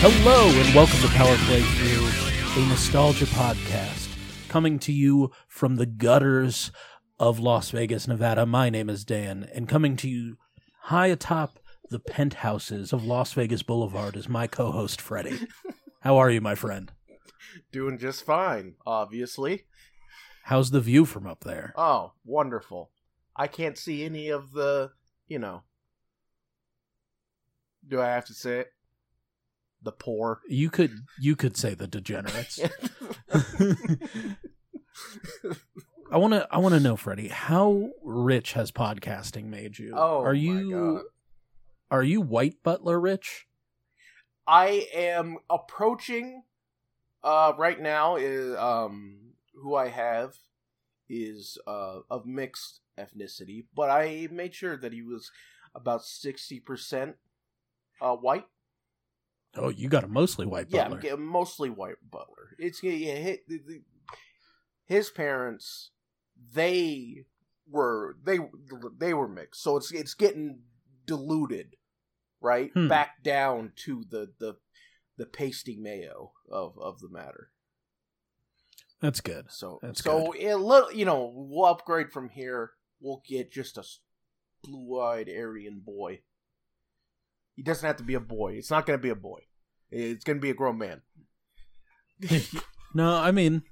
Hello and welcome to Power Play Playthrough, a nostalgia podcast coming to you from the gutters of Las Vegas, Nevada. My name is Dan, and coming to you high atop the penthouses of Las Vegas Boulevard is my co-host Freddie. How are you, my friend? Doing just fine, obviously. How's the view from up there? Oh, wonderful. I can't see any of the, you know. Do I have to say it? The poor. You could you could say the degenerates. I want to I want to know, Freddie, how rich has podcasting made you? Oh, are you are you white butler rich? I am approaching uh right now is um who I have is uh of mixed ethnicity, but I made sure that he was about 60% uh white. Oh, you got a mostly white Yeah, butler. I'm getting mostly white butler. It's yeah, his, parents they were they they were mixed, so it's it's getting diluted, right? Hmm. Back down to the the the pasty mayo of of the matter. That's good. So That's so it little you know we'll upgrade from here. We'll get just a blue eyed Aryan boy. He doesn't have to be a boy. It's not going to be a boy. It's going to be a grown man. No, I mean,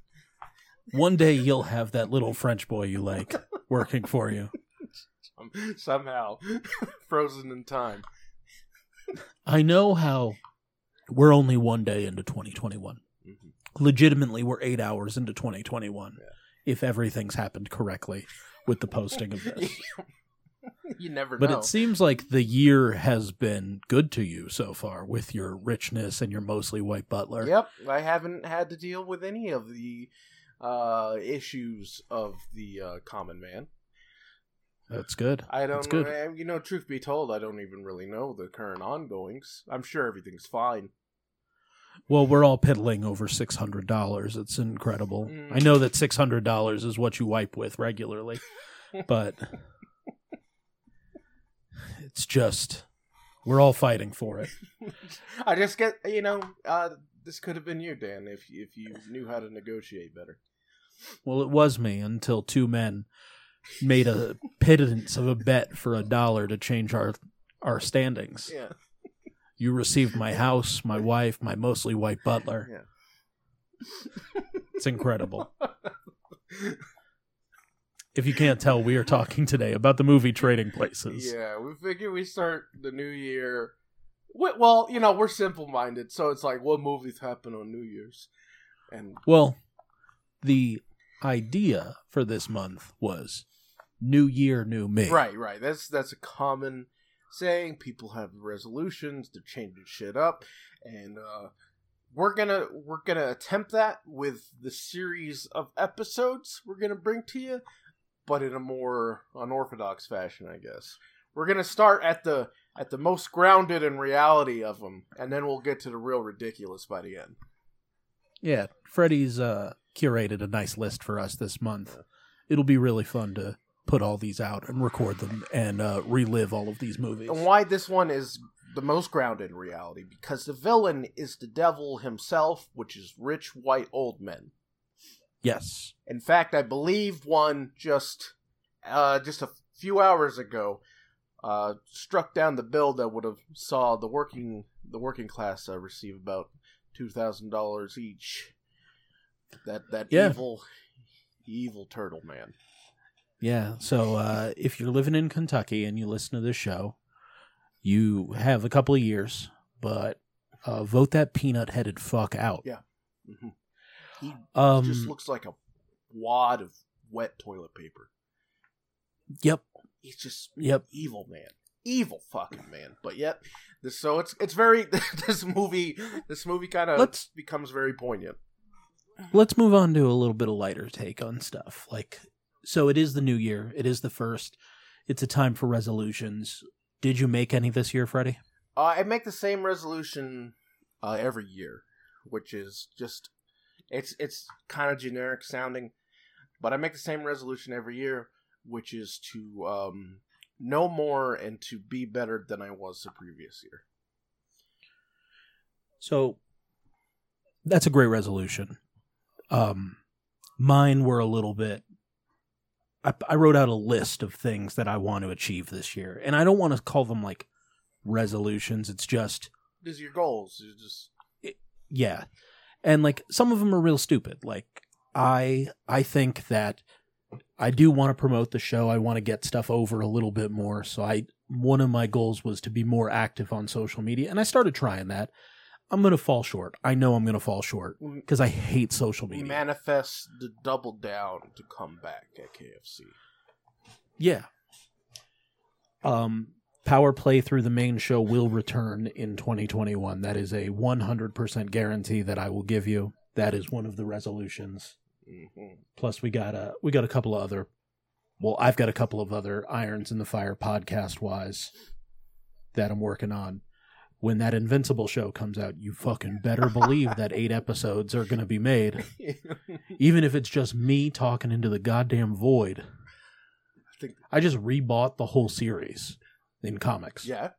one day you'll have that little French boy you like working for you. Somehow frozen in time. I know how we're only one day into 2021. Mhm. Legitimately, we're eight hours into 2021 Yeah. if everything's happened correctly with the posting of this. you never But know. it seems like the year has been good to you so far with your richness and your mostly white butler. Yep, I haven't had to deal with any of the uh, issues of the uh, common man. That's good. I don't. good. know. You know, truth be told, I don't even really know the current ongoings. I'm sure everything's fine. Well, we're all piddling over six hundred dollars. It's incredible. Mm. I know that six hundred dollars is what you wipe with regularly, but it's just we're all fighting for it. I just get you know. Uh, this could have been you, Dan, if if you knew how to negotiate better. Well, it was me until two men made a pittance of a bet for a dollar to change our our standings. Yeah. You received my house, my wife, my mostly white butler. Yeah. It's incredible. If you can't tell, we are talking today about the movie Trading Places. Yeah, we figure we start the new year. We- Well, you know, we're simple minded, so it's like, what movies happen on New Year's? And Well, the idea for this month was New Year, New Me. right, right. That's that's a common saying. People have resolutions. They're changing shit up, and uh, we're gonna we're gonna attempt that with the series of episodes we're gonna bring to you, but in a more unorthodox fashion, I guess. We're gonna start at the at the most grounded in reality of them, and then we'll get to the real ridiculous by the end. Yeah, Freddie's uh, curated a nice list for us this month. It'll be really fun to put all these out and record them and uh, relive all of these movies. And why this one is the most grounded in reality because the villain is the devil himself, which is rich white old men. Yes. In fact, I believe one just uh, just a few hours ago uh, struck down the bill that would have saw the working the working class uh, receive about two thousand dollars each. That that Yeah. evil evil turtle man. Yeah. So uh, if you're living in Kentucky and you listen to this show, you have a couple of years, but uh, vote that peanut headed fuck out. Yeah. Mhm. He Um, just looks like a wad of wet toilet paper. Yep. He's just Yep. evil man evil fucking man but yet this so it's it's very this movie this movie kind of becomes very poignant Let's move on to a little bit of lighter take on stuff. Like So it is the new year. It is the first. It's a time for resolutions. Did you make any this year, Freddie? Uh, I make the same resolution uh, every year, which is just it's it's kind of generic sounding, but I make the same resolution every year, which is to um, know more and to be better than I was the previous year. So that's a great resolution. Um, mine were a little bit. I, I wrote out a list of things that I want to achieve this year, and I don't want to call them like resolutions. It's just These are your goals. You just yeah, and like some of them are real stupid. Like I I think that I do want to promote the show. I want to get stuff over a little bit more. So I one of my goals was to be more active on social media, and I started trying that. I'm gonna fall short. I know I'm gonna fall short because I hate social media. manifest the double down to come back at KFC. Yeah. Um, power play through the main show will return in 2021. That is a 100% guarantee that I will give you. That is one of the resolutions. Hmm Plus, we got a we got a couple of other. Well, I've got a couple of other irons in the fire podcast wise that I'm working on. When that Invincible show comes out, you fucking better believe that eight episodes are going to be made, even if it's just me talking into the goddamn void. I think I just rebought the whole series in comics. yeah.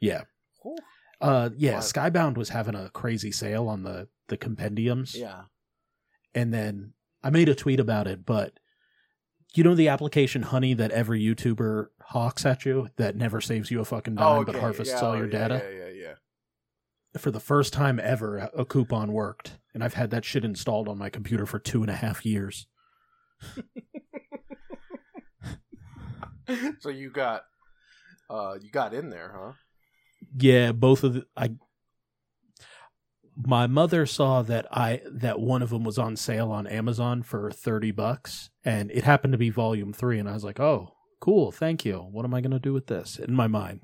Yeah. Cool. Uh yeah, What? Skybound was having a crazy sale on the the compendiums. Yeah. And then I made a tweet about it, but you know the application Honey that every YouTuber hawks at you that never saves you a fucking dime Oh, okay. but harvests yeah, all your yeah, data? Yeah, yeah, yeah. For the first time ever, a coupon worked. And I've had that shit installed on my computer for two and a half years. so you got uh you got in there, huh? Yeah, both of the I my mother saw that I that one of them was on sale on Amazon for 30 bucks and it happened to be volume 3 and I was like, "Oh, cool, thank you. What am I going to do with this?" In my mind.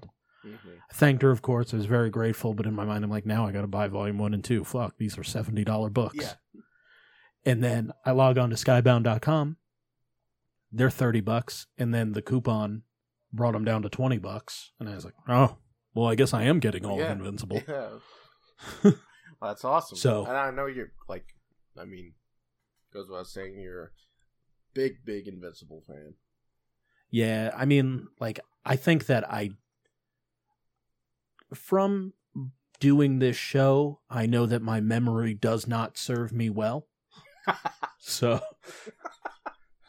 Mm-hmm. I thanked her, of course. I was very grateful, but in my mind I'm like, "Now I got to buy volume 1 and 2. Fuck, these are $70 books." Yeah. And then I log on to skybound.com. They're 30 bucks and then the coupon brought them down to 20 bucks and I was like, "Oh, well, I guess I am getting all Yeah. of Invincible." Yeah. Well, that's awesome. So- and I know you're like, I mean, goes without saying you're a big, big Invincible fan. Yeah, I mean, like, I think that I, from doing this show, I know that my memory does not serve me well. So,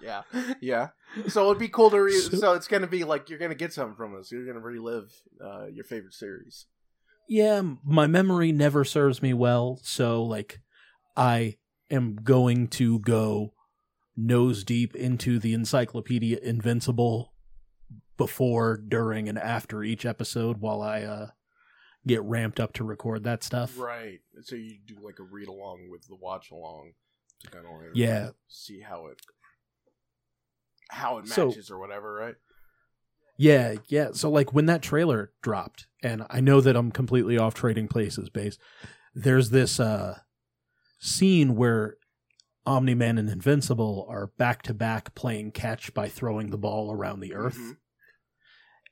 Yeah, yeah. So it'd be cool to re- So- so, it's gonna be like you're gonna get something from us. You're gonna relive uh, your favorite series. Yeah, my memory never serves me well. So, like, I am going to go nose deep into the Encyclopedia Invincible before, during, and after each episode while I uh, get ramped up to record that stuff. Right. So you do like a read along with the watch along to kind of like Yeah. see how it how it So- matches or whatever. Right. Yeah, yeah. So like when that trailer dropped, and I know that I'm completely off trading places base, there's this uh scene where Omni Man and Invincible are back to back playing catch by throwing the ball around the earth. Mhm.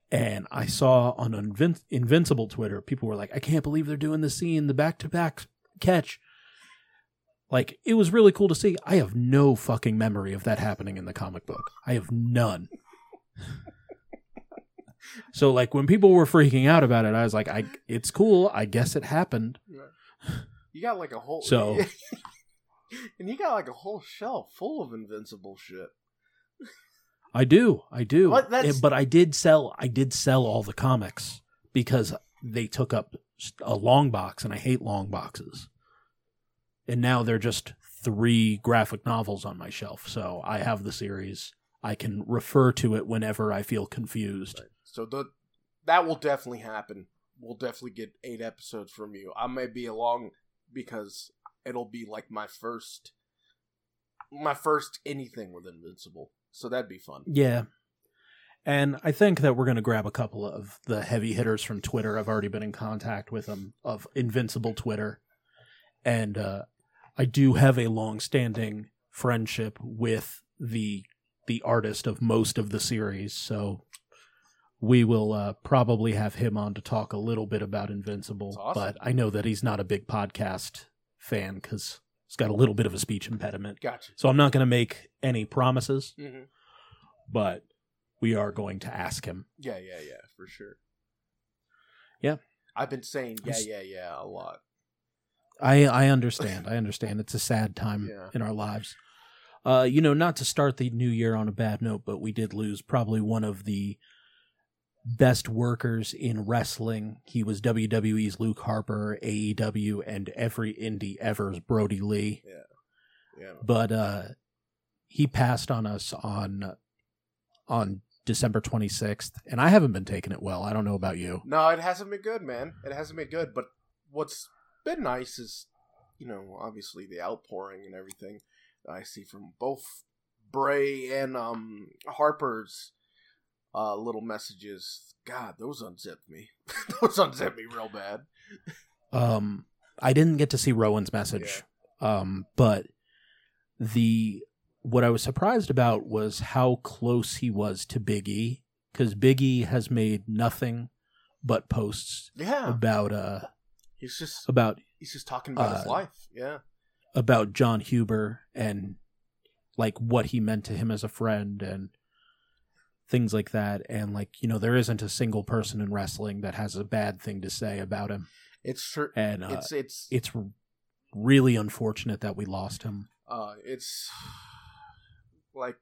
And I saw on Invin- Invincible Twitter, people were like, I can't believe they're doing the scene, the back to back catch. Like, it was really cool to see. I have no fucking memory of that happening in the comic book. I have none. So, like, when people were freaking out about it, I was like, I, it's cool. I guess it happened. You got like a whole So- and you got like a whole shelf full of Invincible shit. I do, I do. What? Eh, but I did sell, I did sell all the comics because they took up a long box, and I hate long boxes. And now they're just three graphic novels on my shelf, so I have the series. I can refer to it whenever I feel confused. So the that will definitely happen. We'll definitely get eight episodes from you. I may be along because it'll be like my first my first anything with Invincible. So that'd be fun. Yeah. And I think that we're going to grab a couple of the heavy hitters from Twitter. I've already been in contact with them of Invincible Twitter. And uh, I do have a long standing friendship with the the artist of most of the series, so we will uh, probably have him on to talk a little bit about Invincible. Awesome. But I know that he's not a big podcast fan because he's got a little bit of a speech impediment. Gotcha. So I'm not going to make any promises, hmm but we are going to ask him. Yeah, yeah, yeah, for sure. Yeah. I've been saying yeah, yeah, yeah a lot. I I understand. I understand. It's a sad time Yeah. in our lives. Uh, you know, not to start the new year on a bad note, but we did lose probably one of the best workers in wrestling. He was WWE's Luke Harper, AEW, and every indie ever's Brodie Lee. Yeah. yeah. But uh, he passed on us on on December 26th, and I haven't been taking it well. I don't know about you. No, it hasn't been good, man. It hasn't been good. But what's been nice is, you know, obviously the outpouring and everything that I see from both Bray and um Harper's uh little messages. God, those unzipped me. those unzipped me real bad. Um, I didn't get to see Rowan's message, um, but the what I was surprised about was how close he was to Big E, because Big E has made nothing but posts Yeah, about uh he's just about he's just talking about his Uh, life. Yeah, about Jon Huber and like what he meant to him as a friend and things like that. And like you know there isn't a single person in wrestling that has a bad thing to say about him. It's and uh, it's it's it's really unfortunate that we lost him. Uh it's like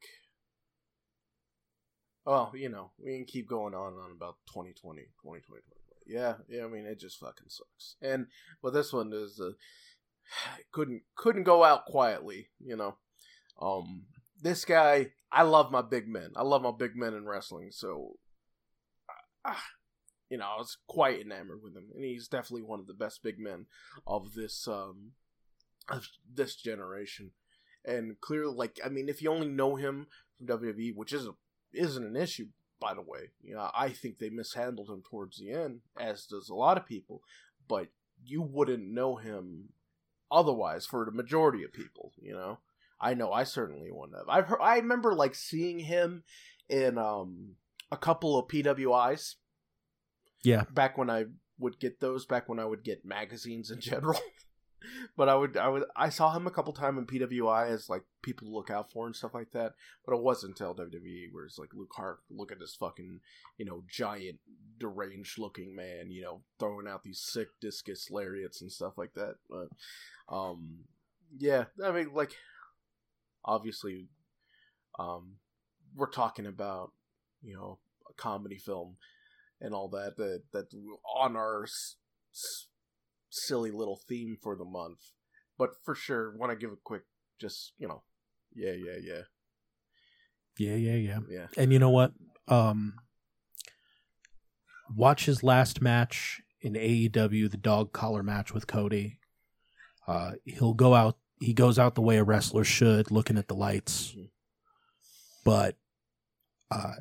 oh you know we can keep going on and on about 2020 2020 2020 yeah yeah i mean it just fucking sucks. And but this one is uh, couldn't couldn't go out quietly you know? Um this guy i love my big men. I love my big men in wrestling so ah, you know i was quite enamored with him and he's definitely one of the best big men of this um of this generation. And clearly like i mean if you only know him from wwe which isn't isn't an issue by the way you know i think they mishandled him towards the end as does a lot of people but you wouldn't know him otherwise for the majority of people you know i know i certainly wouldn't have i've heard, i remember like seeing him in um a couple of pwis yeah back when I would get those, back when I would get magazines in general. but I would, I would, I saw him a couple times in PWI as like people to look out for and stuff like that. But it wasn't until WWE where it's like Luke Hart, look at this fucking, you know, giant, deranged looking man, you know, throwing out these sick discus lariats and stuff like that. But, um, yeah, I mean, like, obviously, um, we're talking about, you know, a comedy film and all that that that on our s- s- silly little theme for the month. But for sure, want to give a quick, just you know, yeah, yeah, yeah, yeah yeah yeah yeah. and you know what um watch his last match in aew the dog collar match with cody uh he'll go out he goes out the way a wrestler should looking at the lights Mhm. but uh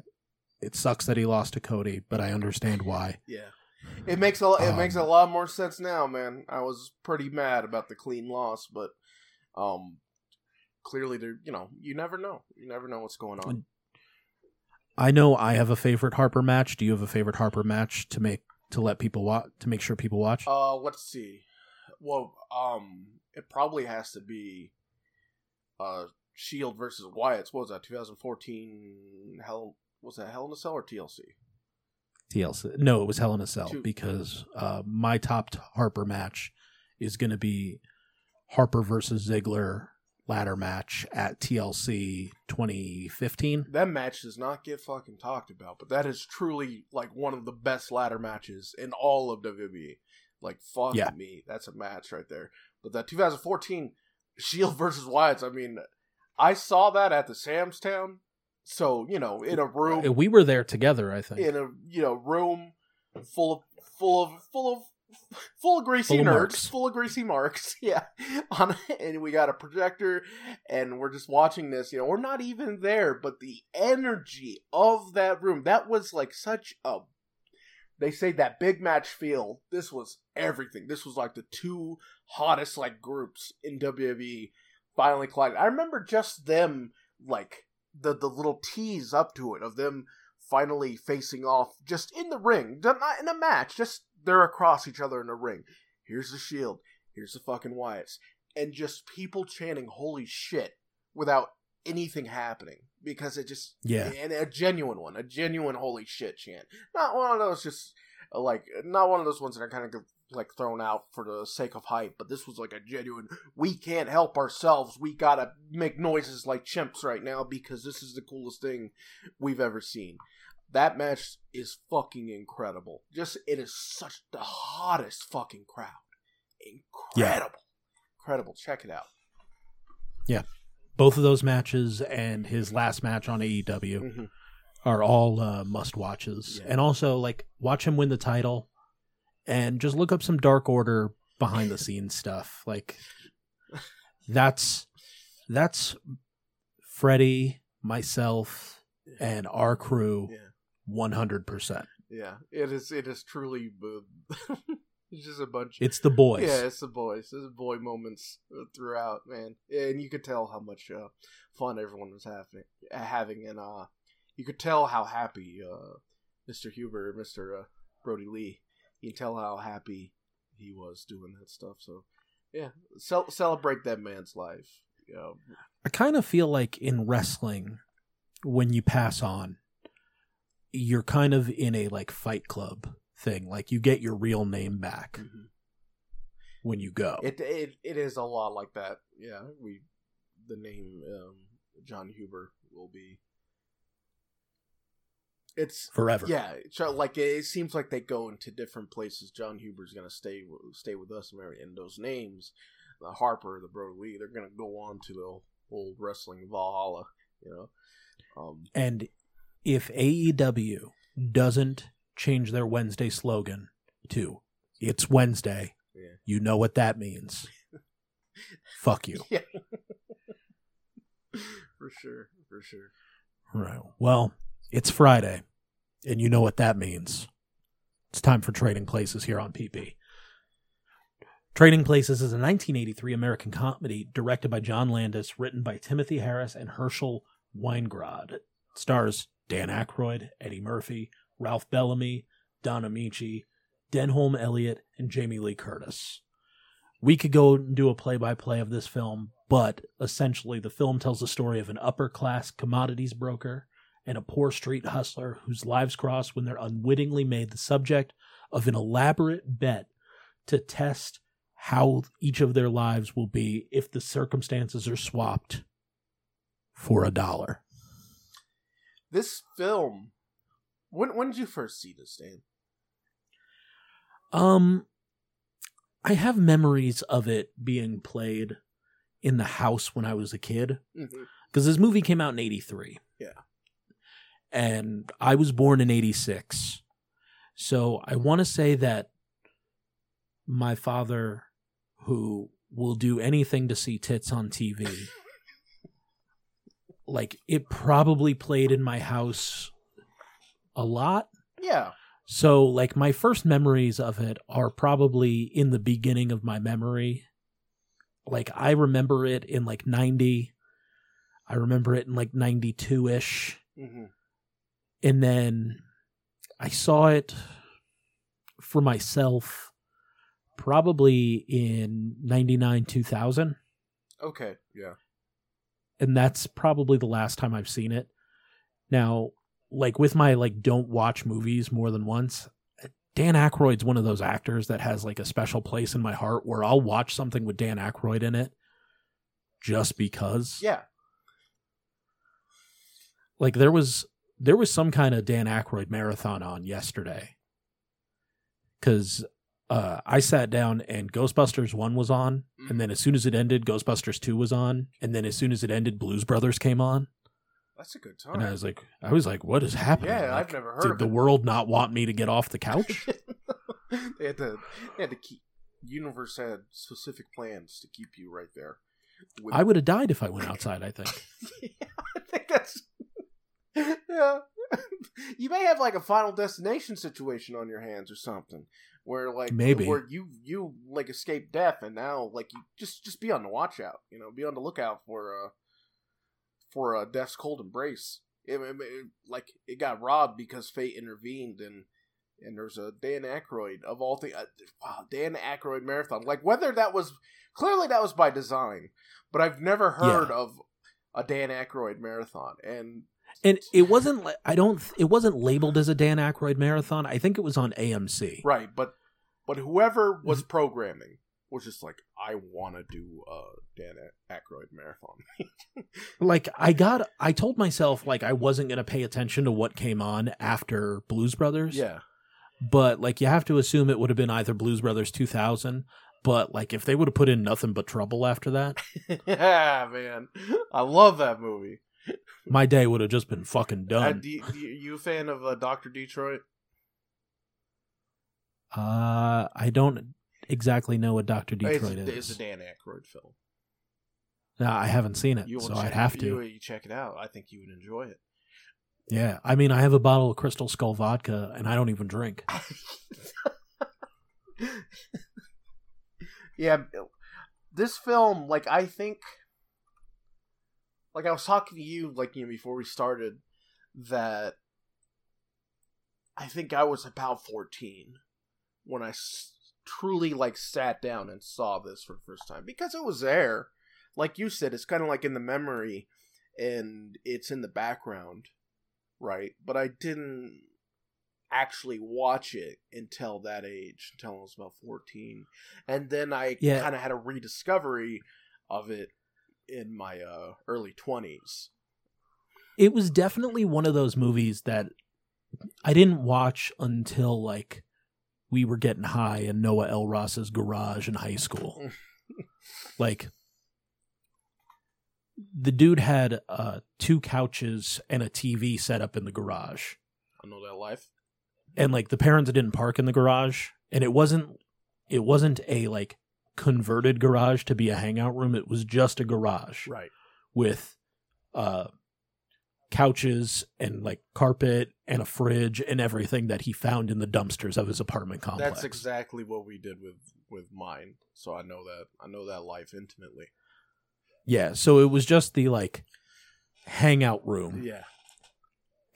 it sucks that he lost to cody but i understand why Yeah. It makes a it Um, makes a lot more sense now, man. I was pretty mad about the clean loss, but um clearly there you know, you never know. You never know what's going on. I know I have a favorite Harper match. Do you have a favorite Harper match to make to let people watch to make sure people watch? Uh let's see. Well, um it probably has to be uh Shield versus Wyatt's what was that, 2014 Hell was that Hell in a Cell or TLC? TLC. No, it was Hell in a Cell Two- because uh, my top Harper match is going to be Harper versus Ziggler ladder match at TLC 2015. That match does not get fucking talked about, but that is truly like one of the best ladder matches in all of WWE. Like fuck Yeah. me, that's a match right there. But that 2014 Shield versus Wyatt's, I mean, I saw that at the Sam's Town. So you know, in a room, We were there together, I think. in a you know room full of full of full of full of greasy Full nerds, marks. full of greasy marks. Yeah, on and we got a projector, and we're just watching this. You know, we're not even there, but the energy of that room that was like such a. They say that big match feel. This was everything. This was like the two hottest like groups in WWE finally collided. I remember just them like the the little tease up to it of them finally facing off just in the ring, not in a match, just they're across each other in a ring. Here's the Shield, here's the fucking Wyatts, and just people chanting "Holy shit" without anything happening because it just Yeah. and a genuine one, a genuine "Holy shit" chant, not one of those just uh, like not one of those ones that are kind of like thrown out for the sake of hype, but this was like a genuine. We can't help ourselves. We gotta make noises like chimps right now because this is the coolest thing we've ever seen. That match is fucking incredible. Just it is such the hottest fucking crowd. Incredible, incredible. Check it out. Both of those matches and his last match on AEW Mhm. are all uh, must watches. Yeah. And also, like, watch him win the title and just look up some Dark Order behind the scenes stuff. Like, that's that's Freddie, myself, and our crew, one hundred percent. Yeah, it is. It is truly. it's just a bunch. It's the boys. Yeah, it's the boys. It's boy moments throughout, man, and you could tell how much uh, fun everyone was having, having, and uh, you could tell how happy uh, Mr. Huber, Mr. Uh, Brodie Lee, you can tell how happy he was doing that stuff. So, yeah, cel- celebrate that man's life. You know, I kind of feel like in wrestling, when you pass on, you're kind of in a like fight club thing. Like you get your real name back when you go. it it it is a lot like that. Yeah, we the name um, Jon Huber will be. It's forever. Yeah, like it seems like they go into different places. Jon Huber's gonna stay stay with us, Mary, and those names, the Harper, the Brodie Lee, they're gonna go on to the old wrestling Valhalla. You know, um, And if AEW doesn't change their Wednesday slogan to "It's Wednesday," Yeah. you know what that means. Fuck you. yeah, for sure, for sure. Right. Well, it's Friday, and you know what that means. It's time for Trading Places here on PP. Trading Places is a 1983 American comedy directed by John Landis, written by Timothy Harris and Herschel Weingrod. It stars Dan Aykroyd, Eddie Murphy, Ralph Bellamy, Don Ameche, Denholm Elliott, and Jamie Lee Curtis. We could go and do a play by play of this film, but essentially the film tells the story of an upper class commodities broker and a poor street hustler whose lives cross when they're unwittingly made the subject of an elaborate bet to test how each of their lives will be if the circumstances are swapped for a dollar. This film. When when did you first see this, Dan? Um I have memories of it being played in the house when I was a kid Mm-hmm. because this movie came out in 83. Yeah. And I was born in 86. So I want to say that my father, who will do anything to see tits on TV, like it probably played in my house a lot. Yeah, So, like, my first memories of it are probably in the beginning of my memory. Like, I remember it in like 90. I remember it in like 92 ish. mm-hmm. And then I saw it for myself probably in 99, 2000. okay, yeah, and that's probably the last time I've seen it. Now, like with my like don't watch movies more than once, Dan Aykroyd's one of those actors that has like a special place in my heart where I'll watch something with Dan Aykroyd in it just because. yeah. Like there was there was some kind of Dan Aykroyd marathon on yesterday. Cuz uh, I sat down and Ghostbusters 1 was on, and then as soon as it ended, Ghostbusters 2 was on, and then as soon as it ended, Blues Brothers came on. That's a good time. And I was like, I was like, what is happening? yeah, Like, I've never heard did the it. world not want me to get off the couch? they had to they had to keep universe had specific plans to keep you right there. With- I would have died if I went outside. I think. yeah, I think that's yeah. you may have like a final destination situation on your hands or something where like Maybe. where you you like escape death and now like you just just be on the watch out you know be on the lookout for uh for uh, Death's Cold Embrace. It, it- it- like it got robbed because fate intervened and and there's a Dan Aykroyd of all things. Uh, wow, Dan Aykroyd marathon. Like whether that was clearly that was by design, but I've never heard Yeah. of a Dan Aykroyd marathon. And And it wasn't. li- I don't. It wasn't labeled as a Dan Aykroyd marathon. I think it was on AMC. right, but but whoever was Mm-hmm. programming was just like, I want to do a Dan Aykroyd marathon. Like I got. I told myself like I wasn't gonna pay attention to what came on after Blues Brothers. yeah, But like you have to assume it would have been either Blues Brothers 2000. But like if they would have put in nothing but trouble after that, yeah, man, I love that movie. my day would have just been fucking Uh, done. do you, do you you a fan of uh, Doctor Detroit? Uh, I don't exactly know what Doctor Detroit it's, is. It's a Dan Aykroyd film. No, I haven't seen it, so I'd have to. You, you check it out. I think you would enjoy it. Yeah, I mean, I have a bottle of Crystal Skull vodka, and I don't even drink. yeah, this film, like I think, like I was talking to you, like you know, before we started, that I think I was about fourteen when I truly like sat down and saw this for the first time because it was there. Like you said, it's kind of like in the memory, and it's in the background, right? But I didn't actually watch it until that age, until I was about 14. And then I Yeah. kind of had a rediscovery of it in my uh, early 20s. It was definitely one of those movies that I didn't watch until like we were getting high in Noah L. Ross's garage in high school. like the dude had uh, two couches and a TV set up in the garage. I know that life. and like the parents didn't park in the garage and it wasn't it wasn't a like converted garage to be a hangout room it was just a garage Right. with uh couches and like carpet and a fridge and everything that he found in the dumpsters of his apartment complex That's exactly what we did with with mine. So I know that I know that life intimately. yeah so it was just the like hangout room Yeah.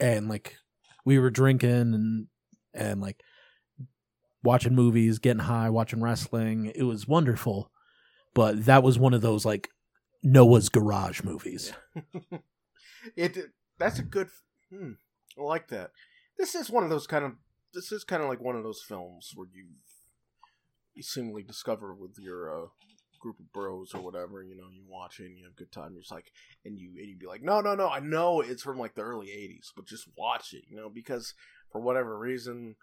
and like we were drinking and and like watching movies, getting high, watching wrestling. It was wonderful. But that was one of those like Noah's garage movies. it that's a good hmm, I like that. This is one of those kind of this is kind of like one of those films where you you seemingly discover with your uh, group of bros or whatever, you know, you watch it and you have a good time. You're just like and you and you'd be like, "No, no, no, I know it's from like the early 80s, but just watch it, you know, because for whatever reason,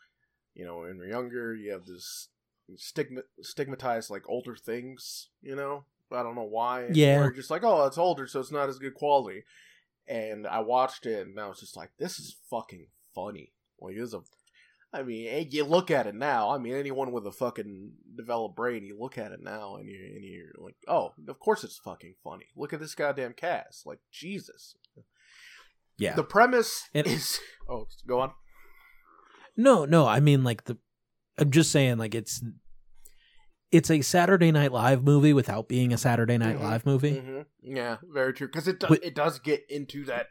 you know, when you're younger, you have this stigma stigmatized like older things, you know? I don't know why. Yeah. Or you're just like, oh, it's older, so it's not as good quality. And I watched it, and I was just like, this is fucking funny. Like, this is a. I mean, you look at it now. I mean, anyone with a fucking developed brain, you look at it now, and you're, and you're like, oh, of course it's fucking funny. Look at this goddamn cast. Like, Jesus. Yeah. The premise And- is. Oh, go on. no, no, I mean like the I'm just saying like it's it's a Saturday Night Live movie without being a Saturday Night Mhm. Live movie. hmm Yeah, very true. Because it does, But- it does get into that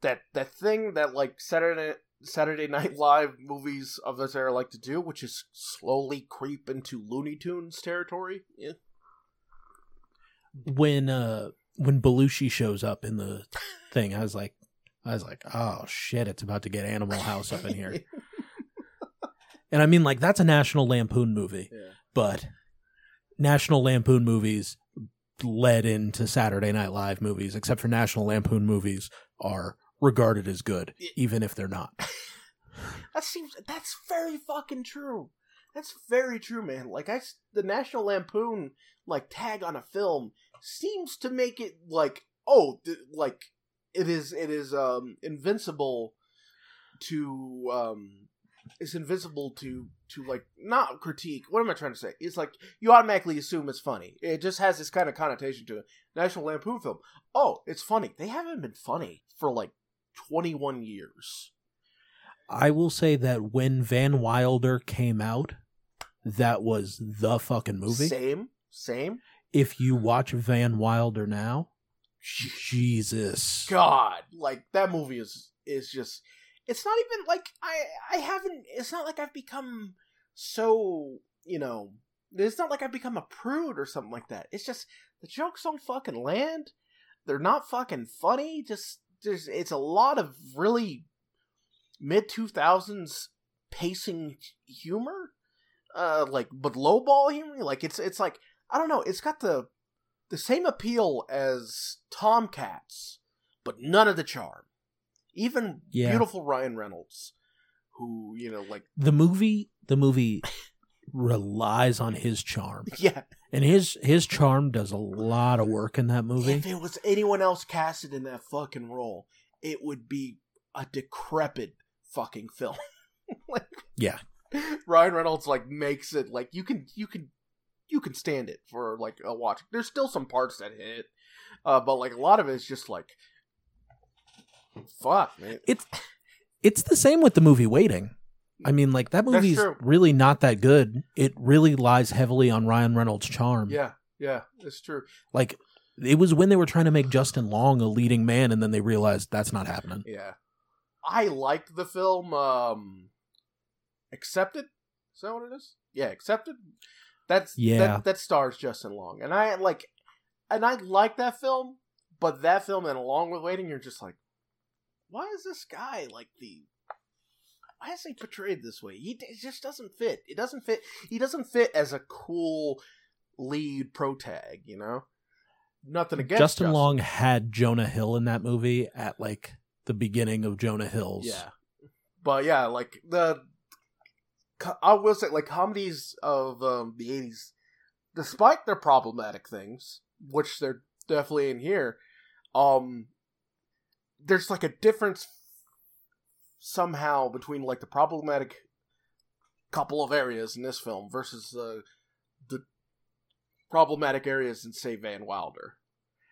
that that thing that like Saturday Saturday Night Live movies of this era like to do, which is slowly creep into Looney Tunes territory. Yeah. When uh when Belushi shows up in the thing, I was like I was like, "Oh shit, it's about to get Animal House up in here." And I mean, like, that's a National Lampoon movie, yeah. but National Lampoon movies led into Saturday Night Live movies, except for National Lampoon movies are regarded as good, Yeah. even if they're not. That seems that's very fucking true. That's very true, man. Like I, the National Lampoon like tag on a film seems to make it like oh, th- like it is it is um invincible to um it's invisible to to like not critique. What am I trying to say? It's like you automatically assume it's funny. It just has this kind of connotation to it. National Lampoon film. Oh, it's funny. They haven't been funny for like twenty one years. I will say that when Van Wilder came out, that was the fucking movie. Same, same. If you watch Van Wilder now, Jesus. God, like that movie is is just. It's not even like I I haven't. It's not like I've become so you know. It's not like I've become a prude or something like that. It's just the jokes don't fucking land. They're not fucking funny. Just there's it's a lot of really mid two thousands pacing humor, uh, like but lowball humor. Like it's it's like I don't know. It's got the the same appeal as Tomcats, but none of the charm. Even Yeah. beautiful Ryan Reynolds, who you know, like The movie the movie relies on his charm. yeah, And his his charm does a lot of work in that movie. if it was anyone else casted in that fucking role, it would be a decrepit fucking film. like Yeah. Ryan Reynolds like makes it like you can you can you can stand it for like a watch. There's still some parts that hit, uh, but like a lot of it is just like, fuck, man. It's it's the same with the movie Waiting. I mean, like that That's movie's really not that good. It really lies heavily on Ryan Reynolds' charm. Yeah, yeah, it's true. Like it was when they were trying to make Justin Long a leading man, and then they realized that's not happening. Yeah, I liked the film. Um, accepted. Is that what it is? Yeah, accepted. That's Yeah. That, that stars Justin Long, and I like, and I like that film. But that film, and along with Waiting, you're just like, why is this guy like the? Why is he portrayed this way? He it just doesn't fit. It doesn't fit. He doesn't fit as a cool lead pro tag. You know, nothing against Justin, Long had Jonah Hill in that movie at like the beginning of Jonah Hill's. Yeah, but yeah, like the I will say, like comedies of um, the '80s, despite their problematic things, which they're definitely in here, um, there's like a difference somehow between like the problematic couple of areas in this film versus the the problematic areas in say Van Wilder.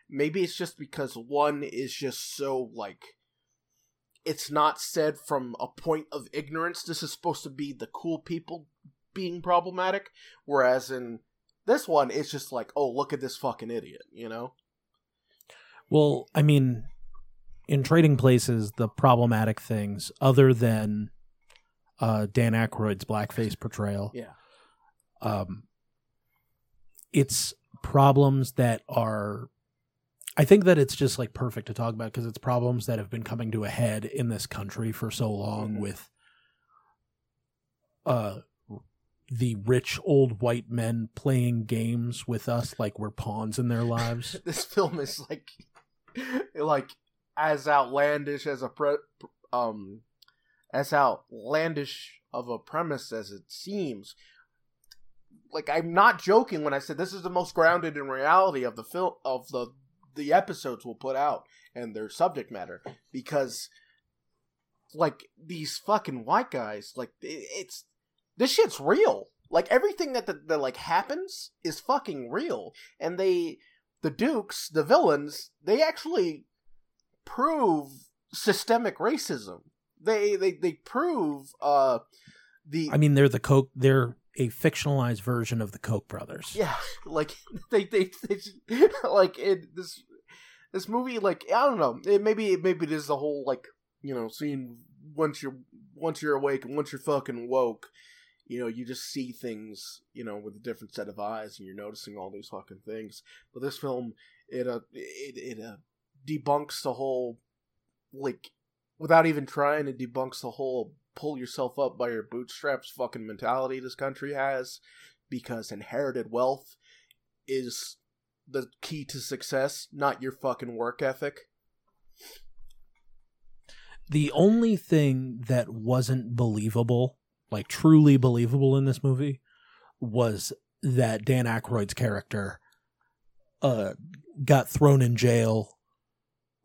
Maybe it's just because one is just so like it's not said from a point of ignorance. This is supposed to be the cool people being problematic, whereas in this one, it's just like, oh, look at this fucking idiot, you know? Well, I mean, in Trading Places, the problematic things, other than uh, Dan Aykroyd's blackface portrayal, Yeah. um, it's problems that are. I think that it's just like perfect to talk about because it's problems that have been coming to a head in this country for so long Mhm. with uh the rich old white men playing games with us like we're pawns in their lives. this film is like, like as outlandish as a pre, um, as outlandish of a premise as it seems. Like I'm not joking when I said this is the most grounded in reality of the film of the the episodes we'll put out and their subject matter because like these fucking white guys like it, it's this shit's real like everything that, that that like happens is fucking real and they the dukes the villains they actually prove systemic racism they they they prove uh the I mean, they're the Koch. They're a fictionalized version of the Koch brothers. yeah like they they, they like it this this movie like i don't know it maybe maybe it is the whole like you know seeing once you're once you're awake and once you're fucking woke you know you just see things you know with a different set of eyes and you're noticing all these fucking things but this film it uh it, it uh debunks the whole like without even trying it debunks the whole pull yourself up by your bootstraps fucking mentality this country has because inherited wealth is the key to success, not your fucking work ethic. The only thing that wasn't believable, like truly believable in this movie, was that Dan Aykroyd's character uh, got thrown in jail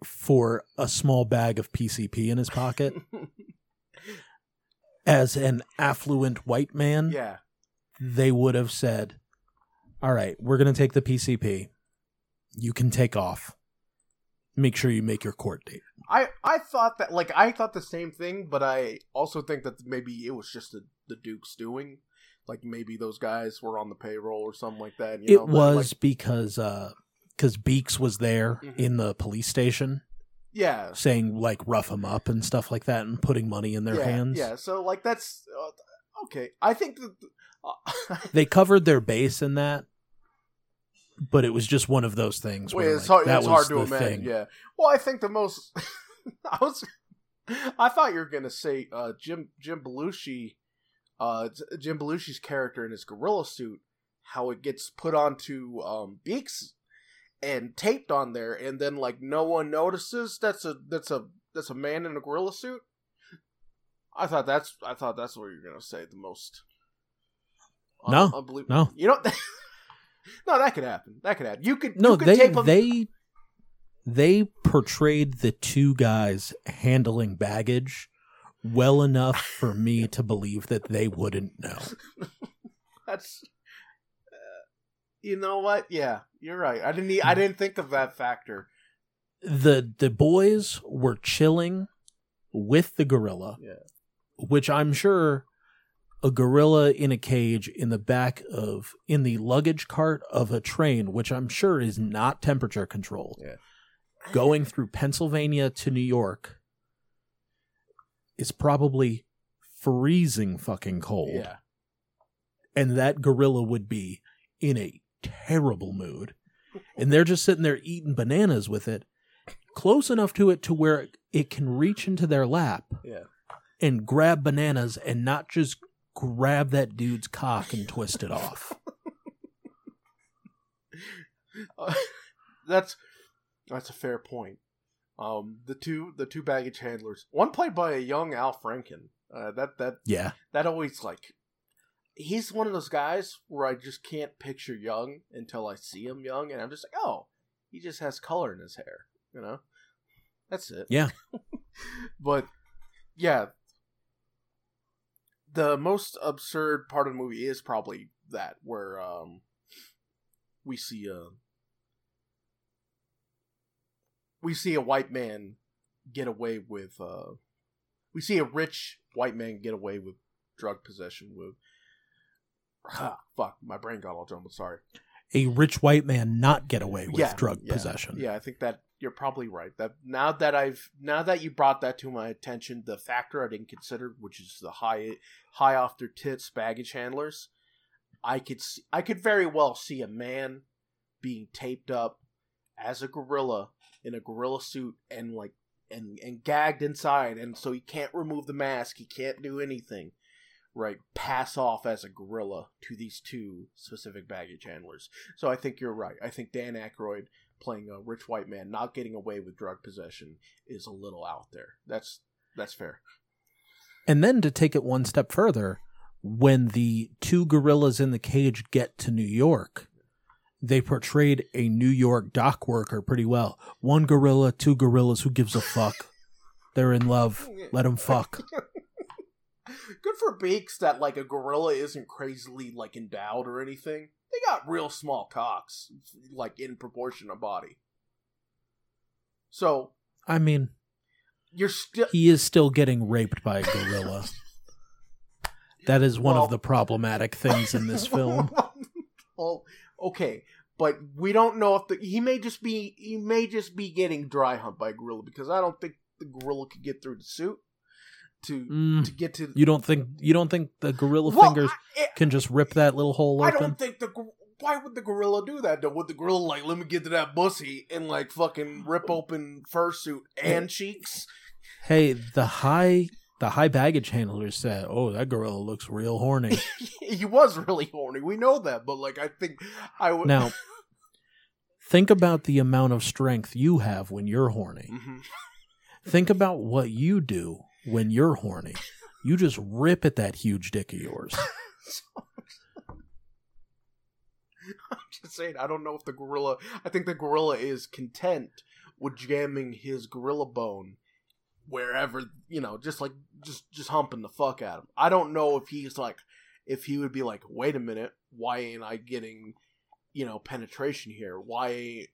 for a small bag of PCP in his pocket. As an affluent white man, yeah. they would have said, All right, we're going to take the PCP. You can take off. Make sure you make your court date. I I thought that like I thought the same thing, but I also think that maybe it was just the the Duke's doing. Like maybe those guys were on the payroll or something like that. You it know, was like, because uh because Beeks was there Mhm. in the police station Yeah. saying like rough them up and stuff like that and putting money in their yeah, hands. Yeah. So like that's uh, okay. I think that. Uh, They covered their base in that, but it was just one of those things. Wait, Where, it's like, hard. that It's was hard to imagine. thing. Yeah. Well, I think the most. I was. I thought you were gonna say uh, Jim Jim Belushi, uh, Jim Belushi's character in his gorilla suit, how it gets put onto um, Beeks and taped on there, and then like no one notices that's a that's a that's a man in a gorilla suit. I thought that's I thought that's what you're gonna say the most. No, unbelievable. no. You know, no, that could happen. That could happen. You could No, you could they they they portrayed the two guys handling baggage well enough for me to believe that they wouldn't know. That's. You know what? Yeah, you're right. I didn't. I hmm. didn't think of that factor. the The boys were chilling with the gorilla, Yeah. which I'm sure a gorilla in a cage in the back of in the luggage cart of a train, which I'm sure is not temperature controlled. Yeah. Going through Pennsylvania to New York is probably freezing fucking cold. Yeah. And that gorilla would be in a terrible mood. And they're just sitting there eating bananas with it, close enough to it to where it can reach into their lap Yeah. and grab bananas and not just grab that dude's cock and twist it off. Uh, that's that's a fair point. Um, the two the two baggage handlers, one played by a young Al Franken. Uh, that that Yeah. that always like he's one of those guys where I just can't picture young until I see him young, and I'm just like, oh, he just has color in his hair, you know. That's it. Yeah. but yeah, the most absurd part of the movie is probably that where um we see a we see a white man get away with uh we see a rich white man get away with drug possession with ah, fuck my brain got all jumbled sorry. A rich white man not get away with Yeah, drug yeah, possession. yeah i think that you're probably right. That now that i've now that you brought that to my attention the factor i didn't consider which is the high high off their tits baggage handlers i could see, i could very well see a man being taped up as a gorilla in a gorilla suit and like and and gagged inside and so he can't remove the mask he can't do anything right pass off as a gorilla to these two specific baggage handlers so i think you're right i think dan Aykroyd playing a rich white man not getting away with drug possession is a little out there that's that's fair And then to take it one step further, when the two gorillas in the cage get to New York, they portrayed a New York dock worker pretty well. One gorilla, two gorillas, who gives a fuck? They're in love. Let them fuck. good for Beeks that like a gorilla isn't crazily like endowed or anything they got real small cocks like in proportion to body so I mean, you're still he is still getting raped by a gorilla. That is one Well- of the problematic things in this film. well, okay, but we don't know if the he may just be he may just be getting dry humped by a gorilla because I don't think the gorilla could get through the suit to Mm, to get to you don't think you don't think the gorilla Well, fingers I, can just rip that little hole Open? I don't think the why would the gorilla do that though? Would the gorilla like let me get to that bussy and like fucking rip open fursuit and cheeks? Hey, the high the high baggage handler said, "Oh, that gorilla looks real horny." he was really horny. We know that, but like I think I would now, think about the amount of strength you have when you're horny. Mhm. Think about what you do when you're horny. You just rip at that huge dick of yours. I'm just saying, I don't know if the gorilla. I think the gorilla is content with jamming his gorilla bone wherever you know, just like just just humping the fuck at him. I don't know if he's like, if he would be like, wait a minute, why ain't I getting, you know, penetration here? Why?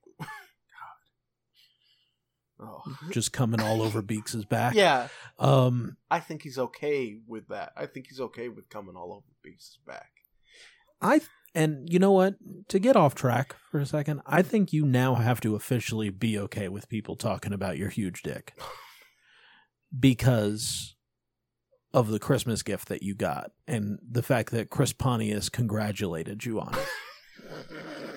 Oh. just coming all over Beeks's back. Yeah, Um, I think he's okay with that. I think he's okay with coming all over Beast's back. I And you know what? To get off track for a second, I think you now have to officially be okay with people talking about your huge dick. Because of the Christmas gift that you got and the fact that Chris Pontius congratulated you on it.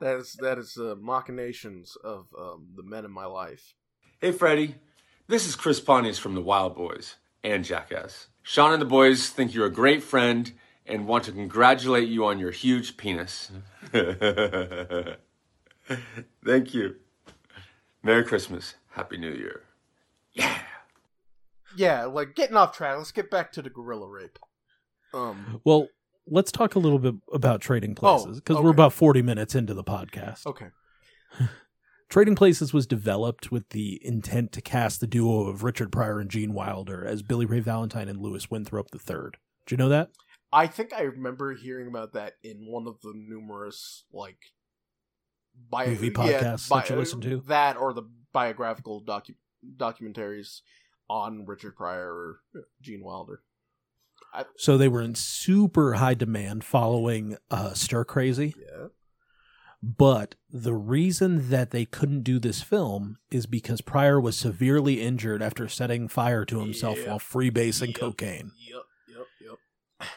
That is that is uh, machinations of um, the men in my life. Hey, Freddie. This is Chris Pontius from the Wildboyz and Jackass. Sean and the boys think you're a great friend and want to congratulate you on your huge penis. Thank you. Merry Christmas. Happy New Year. Yeah. Yeah, like getting off track. Let's get back to the gorilla rape. Um. Well, let's talk a little bit about Trading Oh, Places because okay. we're about 40 minutes into the podcast. Okay. Trading Places was developed with the intent to cast the duo of Richard Pryor and Gene Wilder as Billy Ray Valentine and Louis Winthorpe III. Did you know that? I think I remember hearing about that in one of the numerous like bio- Movie yeah, podcasts that you listen to? That or the biographical docu- documentaries on Richard Pryor or uh, Gene Wilder. So they were in super high demand following uh, Stir Crazy. Yeah. But the reason that they couldn't do this film is because Pryor was severely injured after setting fire to himself Yeah. while freebasing Yep. cocaine. Yep. Yep. Yep.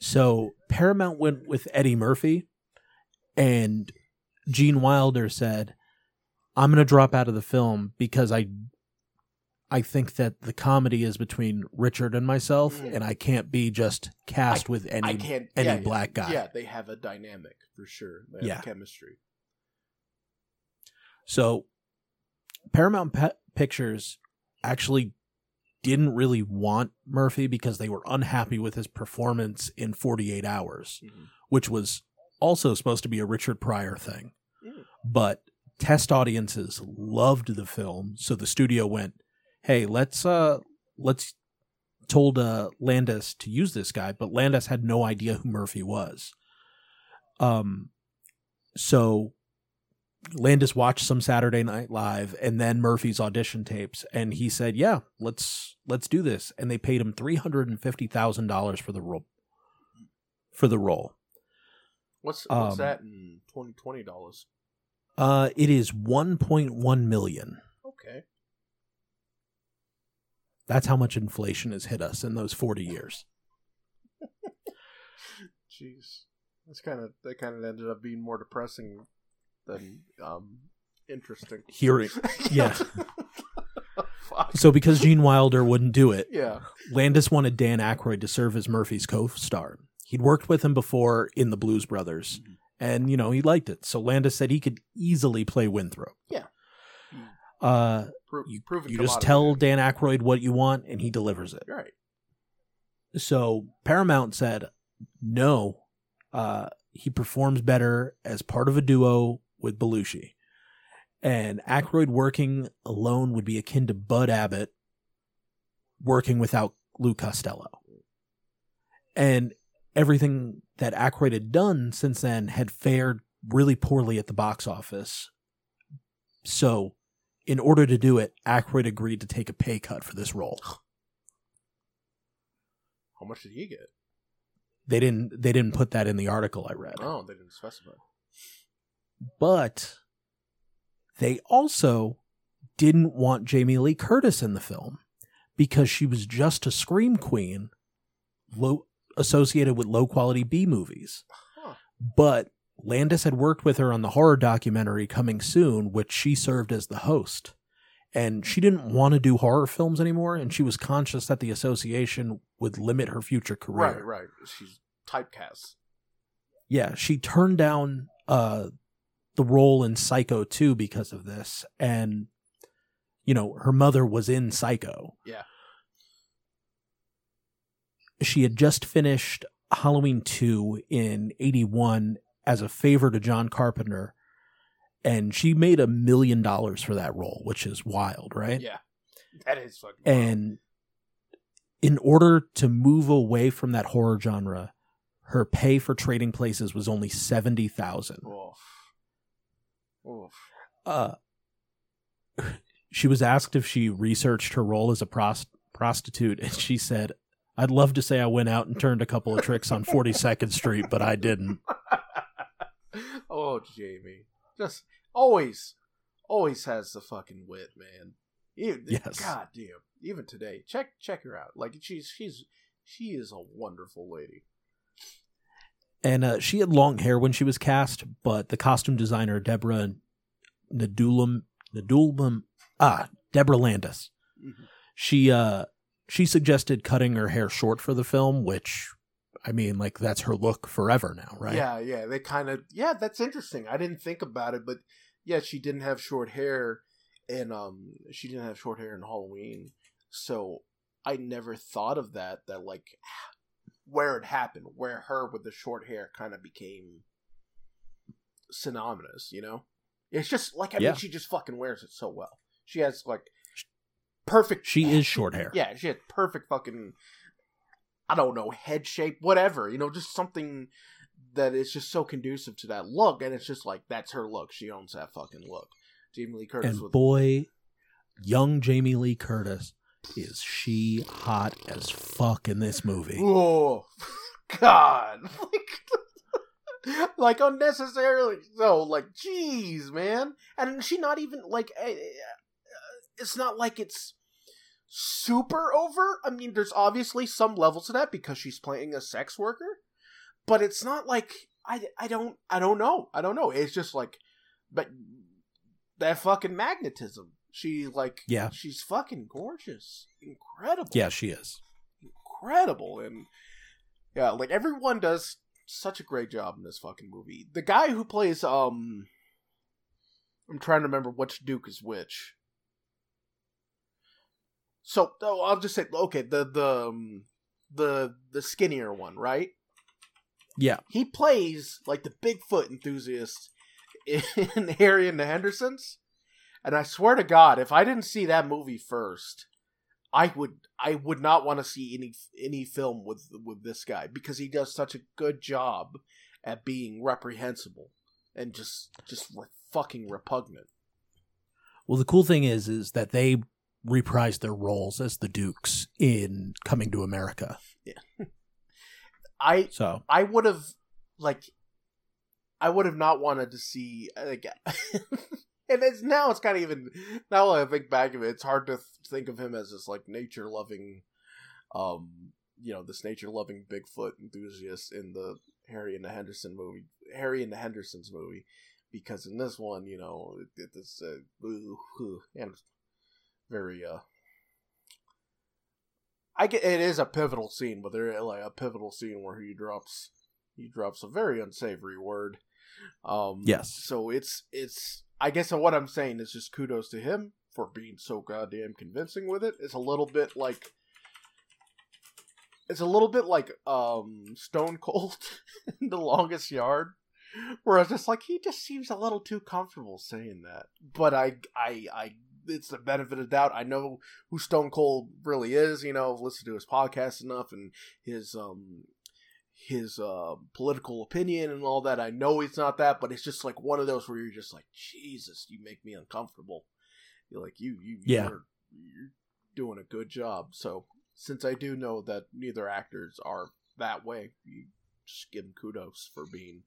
So Paramount went with Eddie Murphy, and Gene Wilder said, "I'm going to drop out of the film because I, I think that the comedy is between Richard and myself, Mm. and I can't be just cast with any I any yeah, black yeah. guy." Yeah, they have a dynamic for sure. They have Yeah. chemistry. So Paramount Pe- Pictures actually didn't really want Murphy because they were unhappy with his performance in 48 Hours, Mhm. which was also supposed to be a Richard Pryor thing. Mm. But test audiences loved the film, so the studio went, "Hey, let's uh let's told uh Landis to use this guy, but Landis had no idea who Murphy was." Um so Landis watched some Saturday Night Live and then Murphy's audition tapes, and he said, "Yeah, let's let's do this." And they paid him three hundred and fifty thousand dollars for the role. For the role, What's what's Um, that in twenty twenty dollars? uh, it is one point one million. Okay. That's how much inflation has hit us in those forty years. Jeez, that's kind of that kind of ended up being more depressing than um interesting. Hearing, yeah. So because Gene Wilder wouldn't do it, Yeah. Landis wanted Dan Aykroyd to serve as Murphy's co-star. He'd worked with him before in The Blues Brothers, Mhm. and you know he liked it. So Landis said he could easily play Winthorpe. Yeah. Uh, Pro- you, proven you just tell Dan Aykroyd what you want, and he delivers it. Right. So Paramount said no. Uh, he performs better as part of a duo with Belushi, and Aykroyd working alone would be akin to Bud Abbott working without Lou Costello. And everything that Aykroyd had done since then had fared really poorly at the box office. So, in order to do it, Aykroyd agreed to take a pay cut for this role. How much did he get? They didn't they didn't put that in the article I read. Oh, they didn't specify. But they also didn't want Jamie Lee Curtis in the film because she was just a scream queen low associated with low quality B movies. Huh. But Landis had worked with her on the horror documentary coming soon, which she served as the host. And she didn't want to do horror films anymore, and she was conscious that the association would limit her future career. Right, right. She's typecast. Yeah, she turned down uh the role in Psycho 2 because of this and you know, her mother was in Psycho. Yeah. She had just finished Halloween 2 in 81 as a favor to John Carpenter and she made a million dollars for that role, which is wild, right? Yeah. That is fucking. wild. And in order to move away from that horror genre, her pay for trading places was only 70,000. Oof. Oof. uh, she was asked if she researched her role as a prost- prostitute, and she said, I'd love to say I went out and turned a couple of tricks on 42nd Street, but I didn't. oh, Jamie, just always, always has the fucking wit, man. Even, Yes. God damn. Even today, check check her out. Like she's she's she is a wonderful lady. And uh, she had long hair when she was cast, but the costume designer Deborah Nadulam Nadulum ah Deborah Landis, Mhm. she uh she suggested cutting her hair short for the film, which I mean, like that's her look forever now, right? Yeah, yeah. They kind of yeah. That's interesting. I didn't think about it, but yeah, she didn't have short hair, and um, she didn't have short hair in Halloween, so I never thought of that. That like where it happened, where her with the short hair kind of became synonymous. You know, it's just like I Yeah. mean, she just fucking wears it so well. She has like perfect. She is short hair. Yeah, she had perfect fucking. I don't know head shape, whatever. You know, just something that is just so conducive to that look, and it's just like that's her look. She owns that fucking look. Jamie Lee Curtis And boy, young Jamie Lee Curtis is she hot as fuck in this movie. Oh God! Like, like unnecessarily so. Like, jeez, man. And she not even like. eh, eh, It's not like it's super over. I mean, there's obviously some levels to that because she's playing a sex worker, but it's not like I. I don't. I don't know. I don't know. It's just like, but that fucking magnetism. She like. Yeah. She's fucking gorgeous. Incredible Yeah, she is. incredible and yeah like everyone does such a great job in this fucking movie the guy who plays um i'm trying to remember which duke is which so oh, i'll just say okay the the um, the the skinnier one right Yeah. he plays like the bigfoot enthusiast in harry and the hendersons and i swear to god if i didn't see that movie first I would I would not want to see any any film with with this guy because he does such a good job at being reprehensible and just just re- fucking repugnant. Well, the cool thing is, is that they reprised their roles as the Dukes in Coming to America. I So. I would have like I would have not wanted to see like and it's now it's kind of even now I think back of it it's hard to th- think of him as this like nature loving um you know this nature loving Bigfoot enthusiast in the Harry and the Henderson movie Harry and the Hendersons movie. Because in this one you know it, it's uh, ooh, ooh, and very uh I get it is a pivotal scene, but there like a pivotal scene where he drops he drops a very unsavory word. Um Yes. So it's it's I guess what I'm saying is just kudos to him for being so goddamn convincing with it. It's a little bit like it's a little bit like um Stone Cold in The Longest Yard. Where I was just like he just seems a little too comfortable saying that. But I I I it's the benefit of doubt. I know who Stone Cold really is. You know, I've listened to his podcast enough and his um his uh political opinion and all that. I know he's not that, but it's just like one of those where you're just like, Jesus, you make me uncomfortable. You're like you you Yeah. you're, you're doing a good job. So since I do know that neither actors are that way, you just give him kudos for being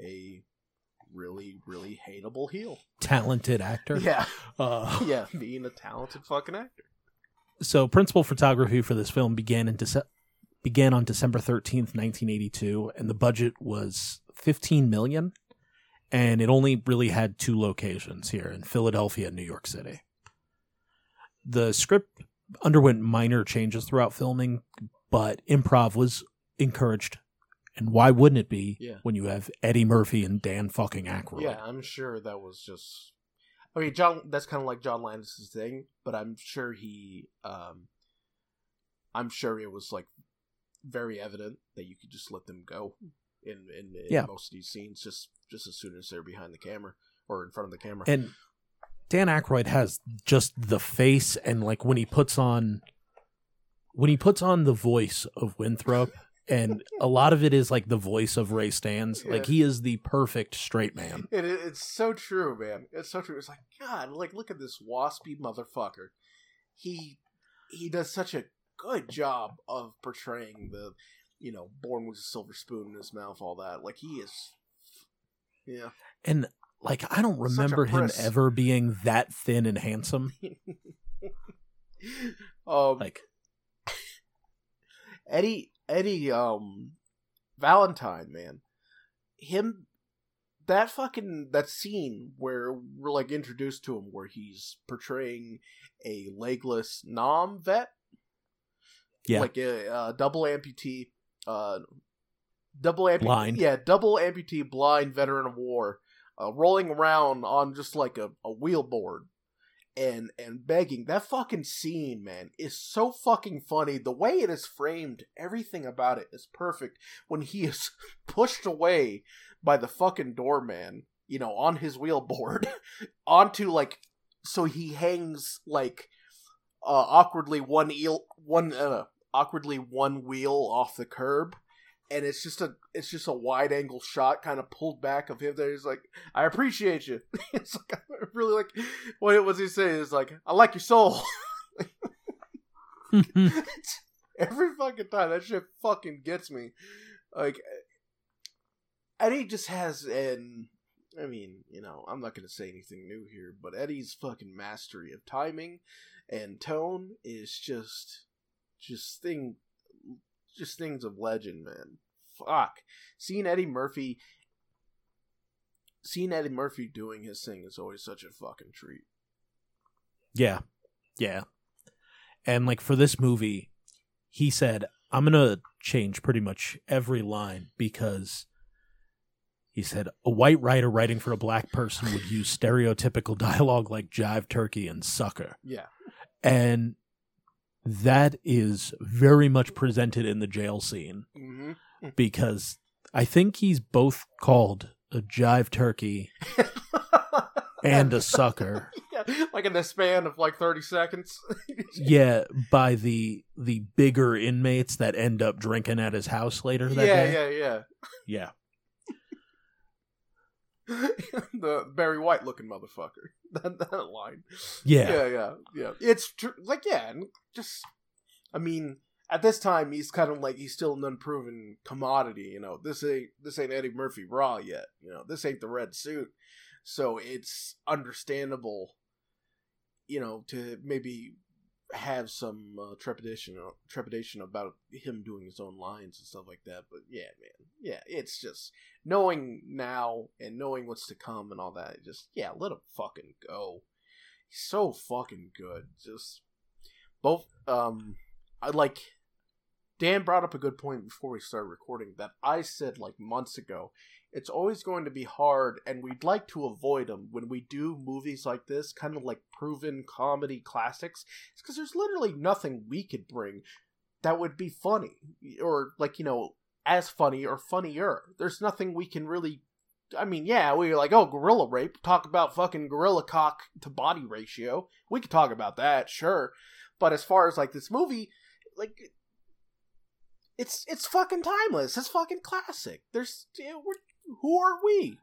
a really really hateable heel. talented actor. Yeah, Uh, yeah, being a talented fucking actor. so principal photography for this film began in Dece- began on December 13th, 1982 and the budget was 15 million and it only really had two locations here in Philadelphia and New York City. The script underwent minor changes throughout filming, but improv was encouraged. And why wouldn't it be Yeah. when you have Eddie Murphy and Dan fucking Aykroyd? Yeah, I'm sure that was just. I mean, John. That's kind of like John Landis' thing, but I'm sure he. um I'm sure it was like very evident that you could just let them go in in, in Yeah. most of these scenes just just as soon as they're behind the camera or in front of the camera. And Dan Aykroyd has just the face and like when he puts on when he puts on the voice of Winthorpe and a lot of it is like the voice of Ray Stantz. Like he is the perfect straight man. It, it- it's so true, man. It's so true. It's like God, like look at this waspy motherfucker. He he does such a good job of portraying the, you know, born with a silver spoon in his mouth, all that. Like he is, yeah. And like I don't remember him ever being that thin and handsome. um, Like Eddie Eddie um Valentine, man. Him that fucking that scene where we're like introduced to him where he's portraying a legless Nam vet. Yeah. Like a, uh double amputee uh double amputee Blind. yeah, double amputee blind veteran of war uh, rolling around on just like a, a wheelboard and and begging. That fucking scene man is so fucking funny. The way it is framed everything about it is perfect. When he is pushed away by the fucking doorman you know on his wheelboard onto like so he hangs like uh awkwardly one eel one uh, awkwardly one wheel off the curb and it's just a it's just a wide angle shot kind of pulled back of him there he's like i appreciate you. It's like I really like what was he saying? Is like i like your soul. Every fucking time that shit fucking gets me. Like eddie just has an i mean you know i'm not gonna say anything new here but eddie's fucking mastery of timing and tone is just just thing just things of legend man fuck seeing eddie murphy seeing eddie murphy doing his thing is always such a fucking treat Yeah. Yeah. And like for this movie, he said, I'm going to change pretty much every line because he said a white writer writing for a black person would use stereotypical dialogue like jive turkey and sucker. yeah And that is very much presented in the jail scene mm-hmm. Hmm. because I think he's both called a jive turkey and a sucker. yeah, like in the span of like 30 seconds Yeah, by the the bigger inmates that end up drinking at his house later that yeah day. yeah Yeah. yeah the Barry White looking motherfucker that, that line Yeah. yeah yeah yeah it's tr- like yeah and just i mean at this time he's kind of like he's still an unproven commodity you know? This ain't this ain't eddie murphy raw yet you know? This ain't the red suit. So it's understandable you know to maybe have some uh, trepidation trepidation about him doing his own lines and stuff like that. But yeah man. Yeah it's just knowing now and knowing what's to come and all that just yeah let him fucking go. He's so fucking good. Just both um i like dan brought up a good point before we started recording that i said like months ago it's always going to be hard and we'd like to avoid them when we do movies like this kind of like proven comedy classics it's because there's literally nothing we could bring that would be funny or like you know as funny or funnier there's nothing we can really I mean, yeah, we were like, oh, gorilla rape. Talk about fucking gorilla cock to body ratio. We could talk about that, sure. But as far as like this movie, like, it's it's fucking timeless. It's fucking classic. There's who are we?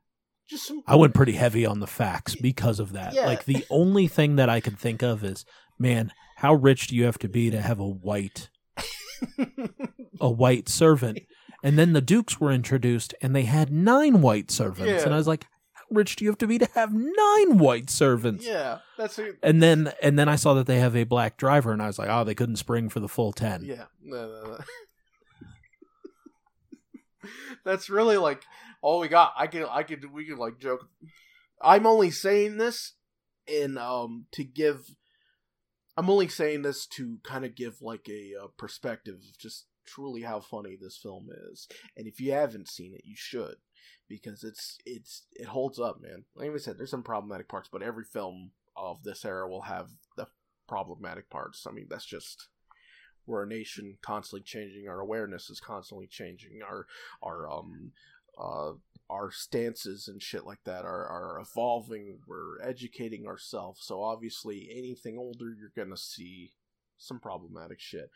Just some. I went pretty heavy on the facts because of that. Yeah. Like the only thing that I could think of is, man, how rich do you have to be to have a white a white servant? And then the dukes were introduced and they had nine white servants. Yeah. And I was like, how rich do you have to be to have nine white servants? yeah, that's it. And then and then I saw that they have a black driver and I was like, oh, they couldn't spring for the full ten. Yeah, no, no, no. That's really like all we got. I could, I could, we could like joke. I'm only saying this in um to give. I'm only saying this to kind of give like a uh, perspective of just truly how funny this film is. And if you haven't seen it, you should because it's it's it holds up, man. Like I said, there's some problematic parts, but every film of this era will have the problematic parts. I mean, that's just we're a nation constantly changing. Our awareness is constantly changing. Our our um uh our stances and shit like that are, are evolving. We're educating ourselves. So obviously, anything older, you're gonna see some problematic shit.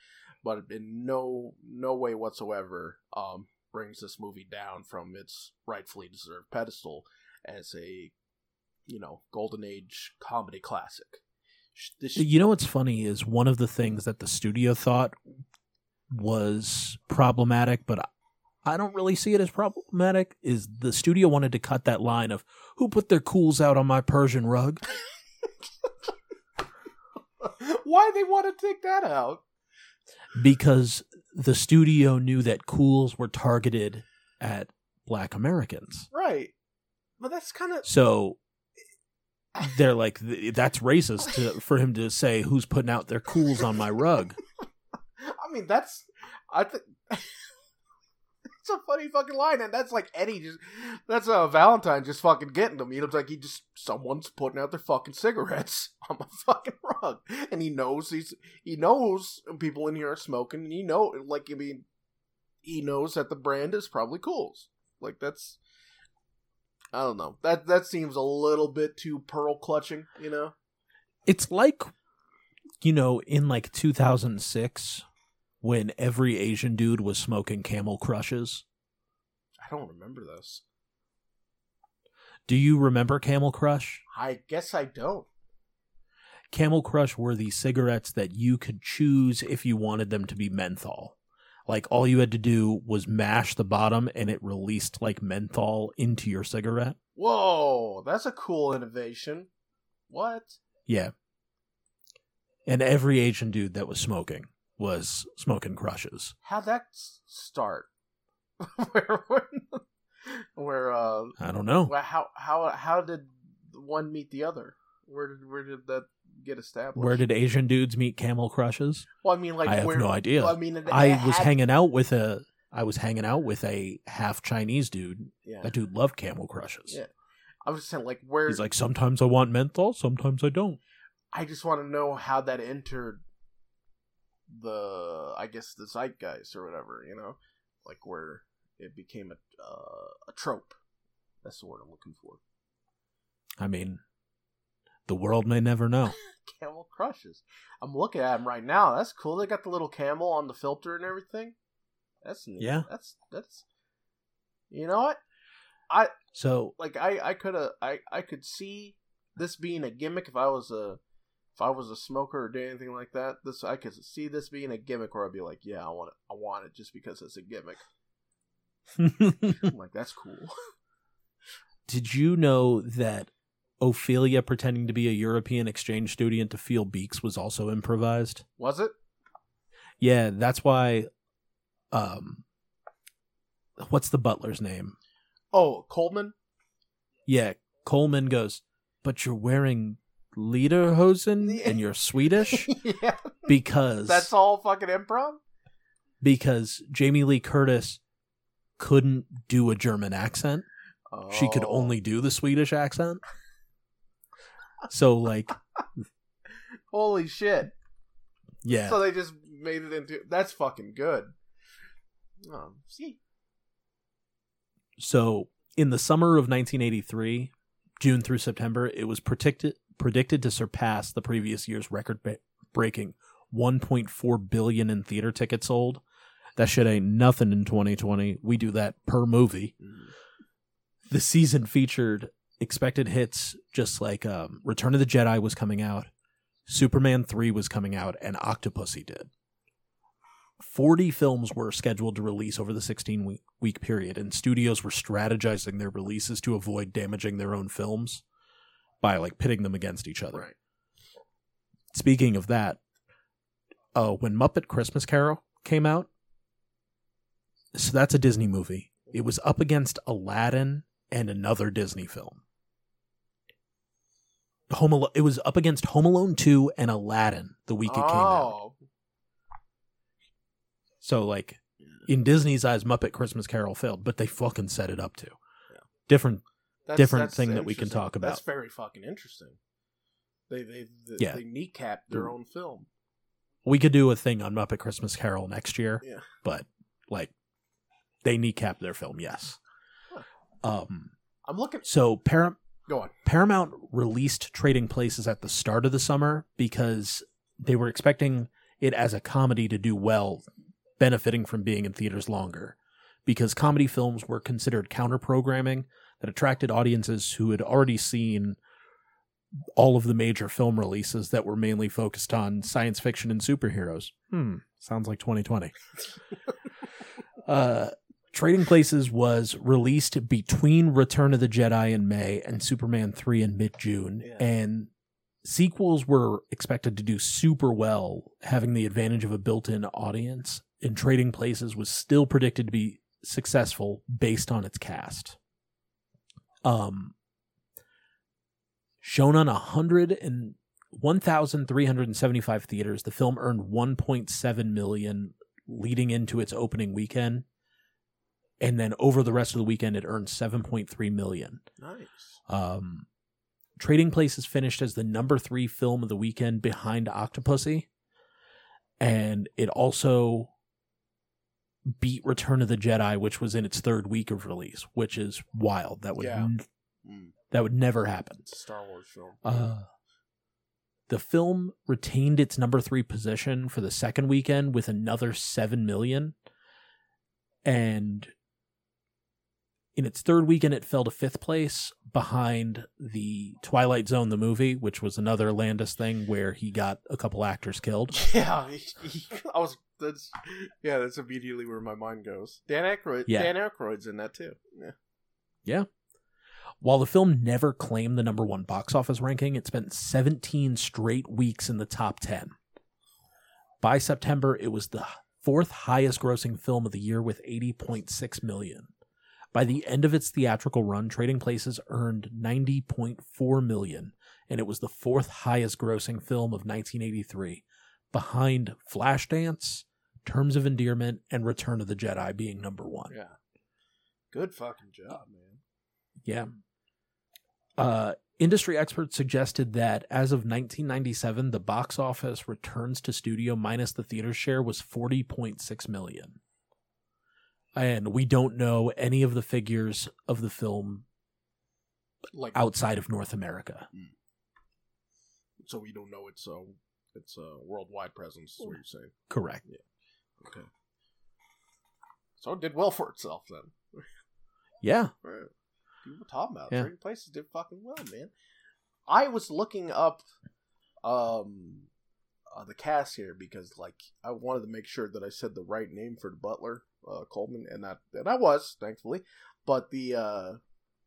But in no no way whatsoever um brings this movie down from its rightfully deserved pedestal as a you know golden age comedy classic sh- You know what's funny is one of the things that the studio thought was problematic, but I don't really see it as problematic. Is the studio wanted to cut that line of "Who put their Kools out on my Persian rug?" why they want to take that out? because the studio knew that Kools were targeted at Black Americans. Right. But that's kind of So they're like, "That's racist to, for him to say who's putting out their Kools on my rug." I mean, that's I think it's a funny fucking line, and that's like Eddie just that's uh Valentine just fucking getting them. You know, like he just someone's putting out their fucking cigarettes on my fucking rug, and he knows he's he knows people in here are smoking, and he know like I mean, he knows that the brand is probably Kools. Like that's. I don't know. That that seems a little bit too pearl clutching, you know. It's like, you know, in like 2006 when every Asian dude was smoking Camel Crushes. I don't remember this. Do you remember Camel Crush? I guess I don't. Camel Crush were the cigarettes that you could choose if you wanted them to be menthol. Like all you had to do was mash the bottom and it released like menthol into your cigarette. Whoa, that's a cool innovation. What? Yeah. And every Asian dude that was smoking was smoking crushes. How'd that start? where, where, where, uh, I don't know. how, how, how did one meet the other? Where did, where did that get established? Where did Asian dudes meet camel crushes? Well, I mean, like, I have where, no idea. well, I mean, I was hanging out with a I was hanging out with a half Chinese dude. Yeah, That dude loved camel crushes. Yeah. I was saying, like, where? He's like, sometimes I want menthol, sometimes I don't. I just want to know how that entered the, I guess, the zeitgeist or whatever. You know, like where it became a uh, a trope. That's the word I'm looking for. I mean, the world may never know. Camel crushes. I'm looking at them right now. That's cool. They got the little camel on the filter and everything. That's neat. Yeah. That's that's. You know what? I So like. I I could have. I I could see this being a gimmick if I was a if I was a smoker or did anything like that. This I could see this being a gimmick where I'd be like, yeah, I want it. I want it just because it's a gimmick. I'm like, that's cool. Did you know that Ophelia pretending to be a European exchange student to feel Beeks was also improvised? Was it? Yeah, that's why um what's the butler's name? Oh, Coleman. Yeah, Coleman goes, "But you're wearing lederhosen and you're Swedish?" yeah, because that's all fucking improv. because Jamie Lee Curtis couldn't do a German accent. She could Oh. only do the Swedish accent. So like, Holy shit! yeah. So they just made it into that's fucking good. Um, see, So in the summer of 1983, June through September, it was predicted predicted to surpass the previous year's record ba- breaking 1.4 billion in theater tickets sold. That shit ain't nothing in 2020. We do that per movie. The season featured expected hits just like um, Return of the Jedi was coming out, Superman 3 was coming out, and Octopussy did. 40 films were scheduled to release over the 16 week, week period, and studios were strategizing their releases to avoid damaging their own films by like pitting them against each other. Right. Speaking of that, uh, when Muppet Christmas Carol came out, so that's a Disney movie. It was up against Aladdin and another Disney film. Home Alone, it was up against Home Alone 2 and Aladdin the week it came out. oh, So like in Disney's eyes, Muppet Christmas Carol failed, but they fucking set it up to. Yeah. Different that's, different that's thing that we can interesting. talk about. That's very fucking interesting. They they they, Yeah. they kneecapped their own film. we could do a thing on Muppet Christmas Carol next year. Yeah. But like they kneecap their film, yes. Um I'm looking. so Param- Go on. Paramount released Trading Places at the start of the summer because they were expecting it as a comedy to do well, benefiting from being in theaters longer. Because comedy films were considered counter programming that attracted audiences who had already seen all of the major film releases that were mainly focused on science fiction and superheroes. Hmm, sounds like 2020. uh, Trading Places was released between Return of the Jedi in May and Superman 3 in mid June. Yeah. And sequels were expected to do super well, having the advantage of a built in audience. And Trading Places was still predicted to be successful based on its cast. Um, shown on 100 and 1,375 theaters, the film earned 1.7 million leading into its opening weekend. And then over the rest of the weekend, it earned 7.3 million. Nice. Um, Trading Places finished as the number three film of the weekend behind Octopussy. And it also beat Return of the Jedi, which was in its third week of release, which is wild. That would Yeah. Mm. that would never happen. It's a Star Wars film. Uh, the film retained its number three position for the second weekend with another seven million, and in its third weekend, it fell to fifth place behind the Twilight Zone, the movie, which was another Landis thing where he got a couple actors killed. yeah, he, he- I was. That's yeah. That's immediately where my mind goes. Dan Aykroyd. Yeah. Dan Aykroyd's in that too. Yeah. While the film never claimed the number one box office ranking, it spent 17 straight weeks in the top 10. By September, it was the fourth highest grossing film of the year with 80.6 million. By the end of its theatrical run, Trading Places earned 90.4 million, and it was the fourth highest grossing film of 1983, behind Flashdance, Terms of Endearment, and Return of the Jedi being number one. Yeah. Good fucking job, man. Yeah. Uh, industry experts suggested that as of 1997, the box office returns to studio minus the theater share was 40.6 million. And we don't know any of the figures of the film Like outside of North America. so we don't know it's a it's a worldwide presence. Is what you're saying? Correct. Yeah. Okay. So it did well for itself then. Yeah. Right. People were talking about. Yeah. Trading Places did fucking well, man. I was looking up um uh, the cast here because like I wanted to make sure that I said the right name for the butler, uh, Coleman, and that and I was thankfully. But the uh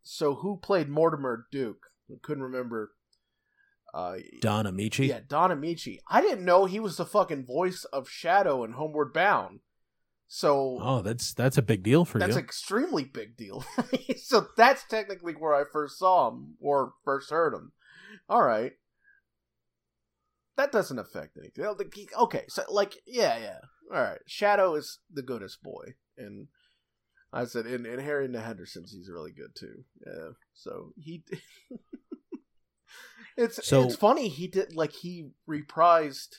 so who played Mortimer Duke? I couldn't remember. Uh, Don Ameche. yeah, Don Ameche. I didn't know he was the fucking voice of Shadow in Homeward Bound. So Oh, that's that's a big deal for that's you. an extremely big deal. so that's technically where I first saw him or first heard him. All right. That doesn't affect anything. Okay, so like, yeah, yeah. All right. Shadow is the goodest boy, and I said, and, and Harry and the Hendersons, he's really good too. Yeah. So he. it's So- it's funny he did like he reprised,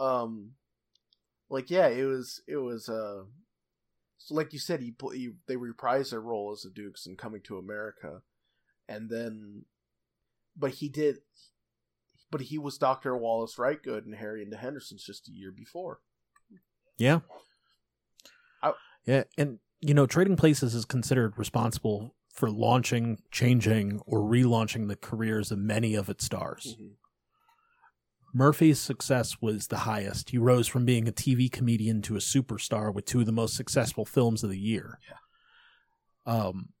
um, like yeah, it was it was uh so like you said, he, he they reprised their role as the Dukes in Coming to America, and then, but he did, but he was Doctor Wallace Wrightwood and Harry and the Hendersons just a year before. Yeah. I- yeah, and you know, Trading Places is considered responsible for launching, changing, or relaunching the careers of many of its stars. Mhm. Murphy's success was the highest. He rose from being a TV comedian to a superstar with two of the most successful films of the year. Um,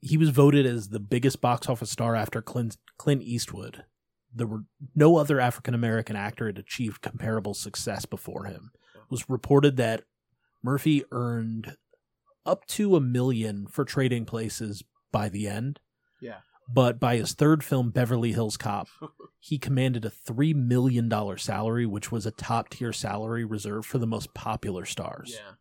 he was voted as the biggest box office star after Clint, Clint Eastwood. There were no other African American actor had achieved comparable success before him. Was reported that Murphy earned up to a million for Trading Places by the end. Yeah. But by his third film, Beverly Hills Cop, he commanded a $3 million salary, which was a top tier salary reserved for the most popular stars. Yeah.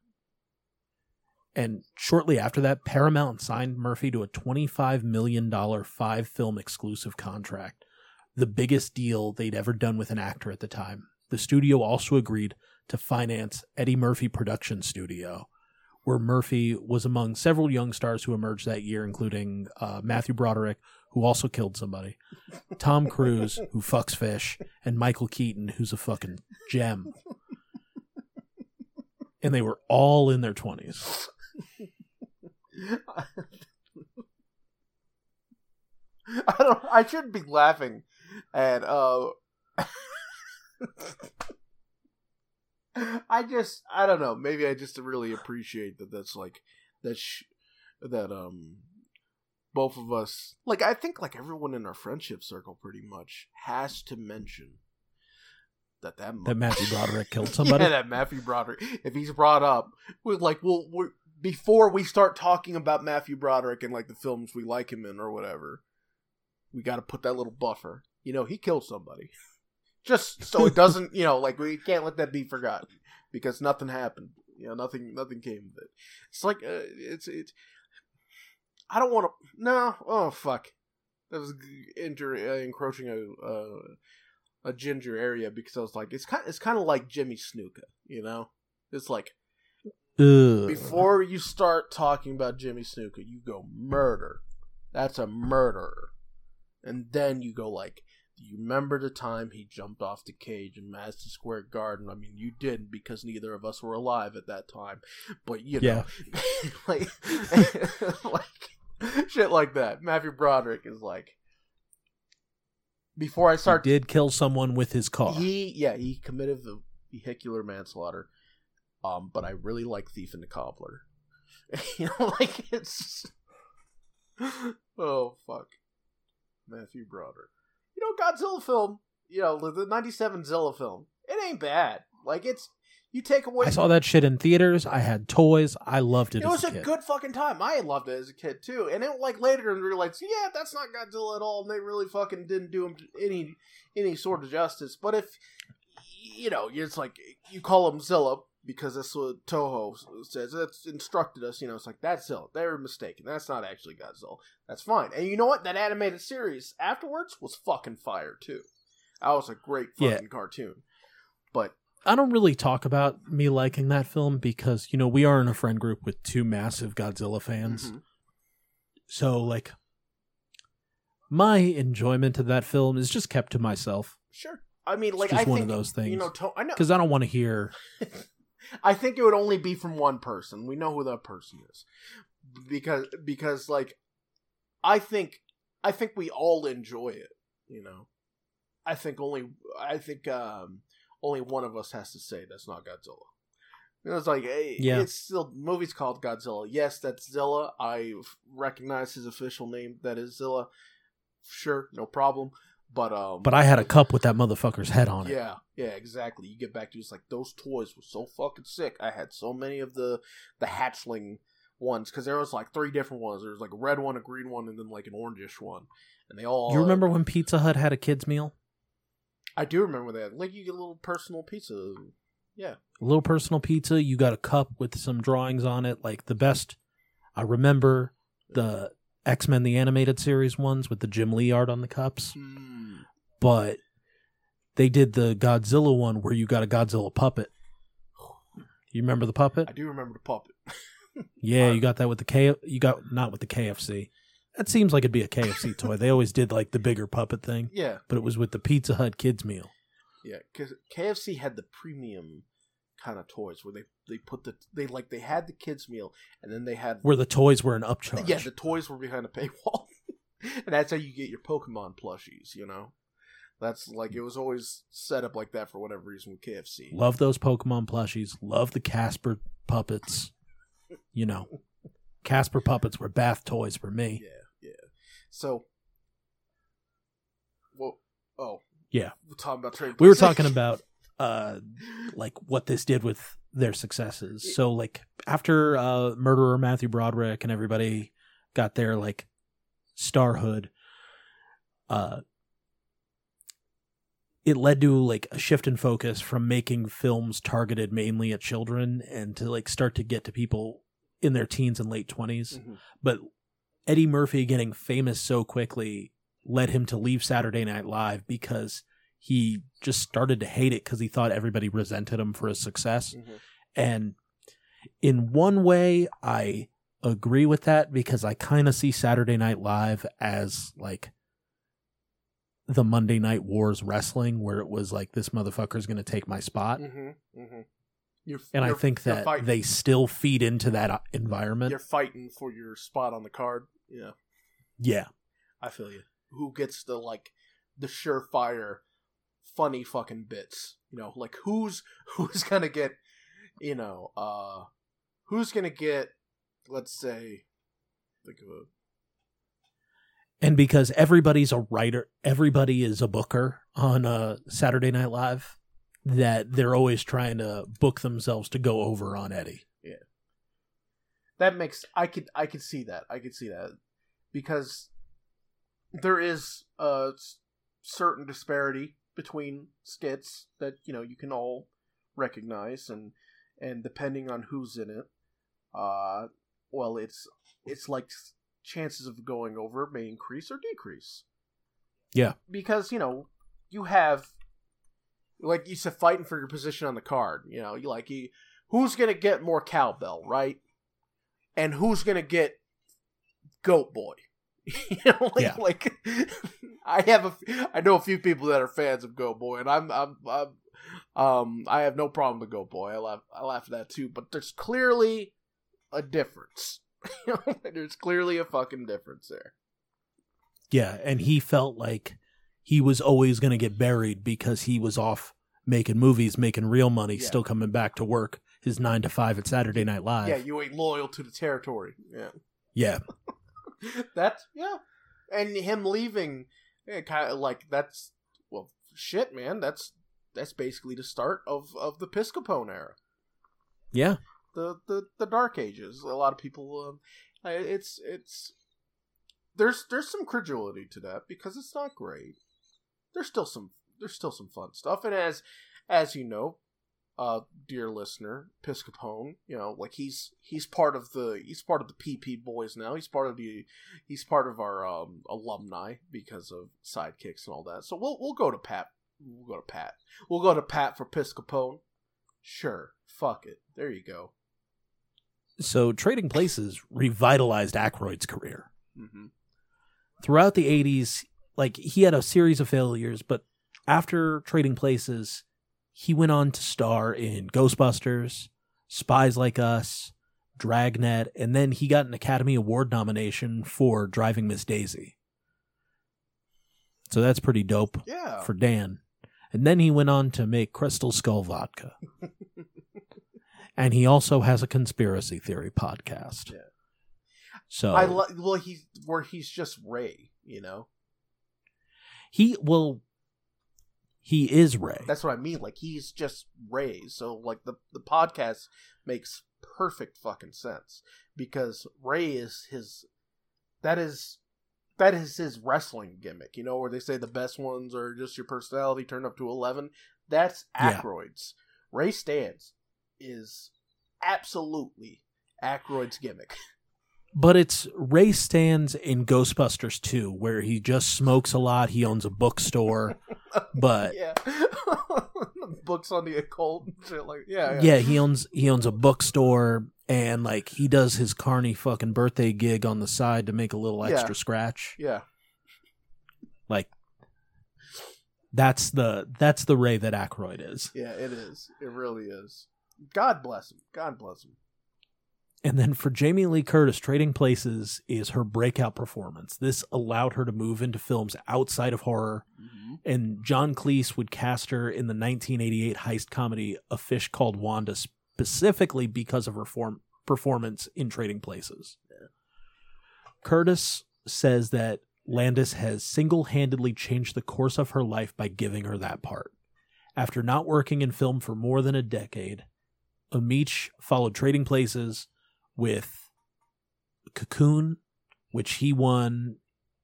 And shortly after that, Paramount signed Murphy to a $25 million five film exclusive contract, the biggest deal they'd ever done with an actor at the time. The studio also agreed to finance Eddie Murphy Production Studio, where Murphy was among several young stars who emerged that year, including uh, Matthew Broderick, who also killed somebody, Tom Cruise, who fucks fish, and Michael Keaton, who's a fucking gem. And they were all in their 20s. I don't. I shouldn't be laughing at. uh I just. I don't know. Maybe I just really appreciate that. That's like that. Sh- that um. Both of us, like I think, like everyone in our friendship circle, pretty much has to mention that that That Matthew Broderick killed somebody. yeah, that Matthew Broderick. If he's brought up, we're like, we'll, we're, before we start talking about Matthew Broderick and like the films we like him in or whatever, we got to put that little buffer. You know, he killed somebody, just so it doesn't. You know, like we can't let that be forgotten because nothing happened. You know, nothing, nothing came of it. It's like uh, it's it's. I don't want to. No. Oh fuck. That was inter- uh, encroaching a. Uh, a ginger area because I was like, it's kind, it's kind of like Jimmy Snuka, you know. It's like Ugh. before you start talking about Jimmy Snuka, you go murder. That's a murderer, and then you go like, you remember the time he jumped off the cage in Madison Square Garden? I mean, you didn't because neither of us were alive at that time, but you know, like, like shit like that. Matthew Broderick is like. Before I He start did kill someone with his car. he yeah, he committed the vehicular manslaughter. Um, but I really like Thief and the Cobbler. you know, like it's oh fuck, Matthew Broderick. You know, Godzilla film. You know, the- the '97 Zilla film. It ain't bad. Like it's you take away. I saw that shit in theaters. I had toys. I loved it, It as was a good fucking time. I loved it as a kid too, and then like later and realized, yeah, that's not Godzilla at all. And they really fucking didn't do him any any sort of justice. But if you know, it's like you call him Zilla because that's what Toho says. That's instructed us. You know, it's like that's Zilla. They're mistaken. That's not actually Godzilla. That's fine. And you know what? That animated series afterwards was fucking fire too. That was a great Yeah. fucking cartoon. But I don't really talk about me liking that film because, you know, we are in a friend group with two massive Godzilla fans. mhm. So, like, my enjoyment of that film is just kept to myself sure. I mean, like just I one think of those things. you know, to- I know because I don't want to hear. I think it would only be from one person. We know who that person is. Because because like I think I think we all enjoy it, you know. I think only I think um only one of us has to say that's not Godzilla. Know, It's like hey, Yeah. it's still the movie's called Godzilla. Yes, that's Zilla. I recognize his official name. That is Zilla. Sure, no problem. But um, But I had a cup with that motherfucker's head on it. yeah, yeah, exactly. You get back to it's like those toys were so fucking sick. I had so many of the the hatchling ones because there was like three different ones. There was like a red one, a green one, and then like an orangish one, and they all. You remember when Pizza Hut had a kids meal? I do remember that. Like you get a little personal pizza. Yeah, A little personal pizza. You got a cup with some drawings on it. Like the best. I remember the X Men the animated series ones with the Jim Lee art on the cups. Hmm. But they did the Godzilla one where you got a Godzilla puppet. You remember the puppet? I do remember the puppet. Yeah, you got that with the K. You got not with the KFC. That seems like it'd be a KFC toy. They always did like the bigger puppet thing, Yeah, but it was with the Pizza Hut kids meal. yeah. Because KFC had the premium kind of toys where they they put the they like they had the kids meal and then they had Where the toys were an upcharge. Yeah, the toys were behind a paywall, and that's how you get your Pokemon plushies. You know, that's like it was always set up like that for whatever reason with KFC. Love those Pokemon plushies. Love the Casper puppets. You know, Casper puppets were bath toys for me. Yeah, yeah. So, well, oh Yeah. we're talking about trade. We were talking about uh like what this did with their successes. So like after uh murderer Matthew Broderick and everybody got their like starhood, uh it led to like a shift in focus from making films targeted mainly at children and to like start to get to people in their teens and late 20s. Mhm. But Eddie Murphy getting famous so quickly led him to leave Saturday Night Live because he just started to hate it because he thought everybody resented him for his success. Mhm. And in one way, I agree with that because I kind of see Saturday Night Live as like the Monday Night Wars wrestling, where it was like this motherfucker's going to take my spot. Mhm. Mhm. You're, And I you're- think that they still feed into that uh, environment. you're fighting for your spot on the card. Yeah, yeah. I feel you. who gets the like the surefire funny fucking bits. You know, like who's who's gonna get you know, uh who's gonna get let's say think of a and because everybody's a writer, everybody is a booker on uh, Saturday Night Live, that they're always trying to book themselves to go over on Eddie. Yeah, that makes I could I could see that. I could see that. Because there is a certain disparity between skits that, you know, you can all recognize and and depending on who's in it, uh well it's it's like chances of going over may increase or decrease. Yeah. Because, you know, you have like you said fighting for your position on the card, you know, you like you who's going to get more cowbell, right? And who's going to get goat boy? you know, like, Yeah. like I have a I know a few people that are fans of Goat Boy, and I'm I'm, I'm um I have no problem with Goat Boy. I laugh I laugh at that too, but there's clearly a difference. There's clearly a fucking difference there. Yeah, and he felt like he was always going to get buried because he was off making movies, making real money, Yeah. still coming back to work his nine to five at Saturday Night Live. Yeah, you ain't loyal to the territory. Yeah. yeah, that's yeah, and him leaving, yeah, kind of like that's well, shit, man. That's that's basically the start of of the Piscopone era, yeah. the the the Dark Ages. A lot of people, um, it's it's there's there's some credulity to that because it's not great. There's still some there's still some fun stuff, and as as you know, uh, dear listener, Piscopone, you know, like he's he's part of the he's part of the PP boys now. He's part of the he's part of our um, alumni because of sidekicks and all that. So we'll we'll go to Pat. We'll go to Pat. We'll go to Pat for Piscopone. Sure, fuck it. There you go. So Trading Places revitalized Aykroyd's career. hmm Throughout the 80s, like he had a series of failures, but after Trading Places, he went on to star in Ghostbusters, Spies Like Us, Dragnet, and then he got an Academy Award nomination for Driving Miss Daisy. So that's pretty dope Yeah. for Dan. And then he went on to make Crystal Skull Vodka. and he also has a conspiracy theory podcast. Yeah. So I li- well he's where he's just Ray. You know he well he is Ray. that's what I mean. Like he's just Ray. So like the the podcast makes perfect fucking sense because Ray is his. That is. That is his wrestling gimmick, you know, where they say the best ones are just your personality turned up to eleven. That's Yeah. Ray Stantz is absolutely Aykroyd's gimmick. But it's Ray Stantz in Ghostbusters 2 where he just smokes a lot, he owns a bookstore, but yeah, books on the occult and shit like yeah, yeah, he owns he owns a bookstore and like he does his carny fucking birthday gig on the side to make a little Yeah. extra scratch. yeah. Like that's the that's the Ray that Aykroyd is. Yeah, it is. It really is. God bless him. God bless him. And then for Jamie Lee Curtis, Trading Places is her breakout performance. This allowed her to move into films outside of horror, mm-hmm. and John Cleese would cast her in the 1988 heist comedy A Fish Called Wanda specifically because of her form- performance in Trading Places. Curtis says that Landis has single handedly changed the course of her life by giving her that part. After not working in film for more than a decade, Ameche followed Trading Places with Cocoon, which he won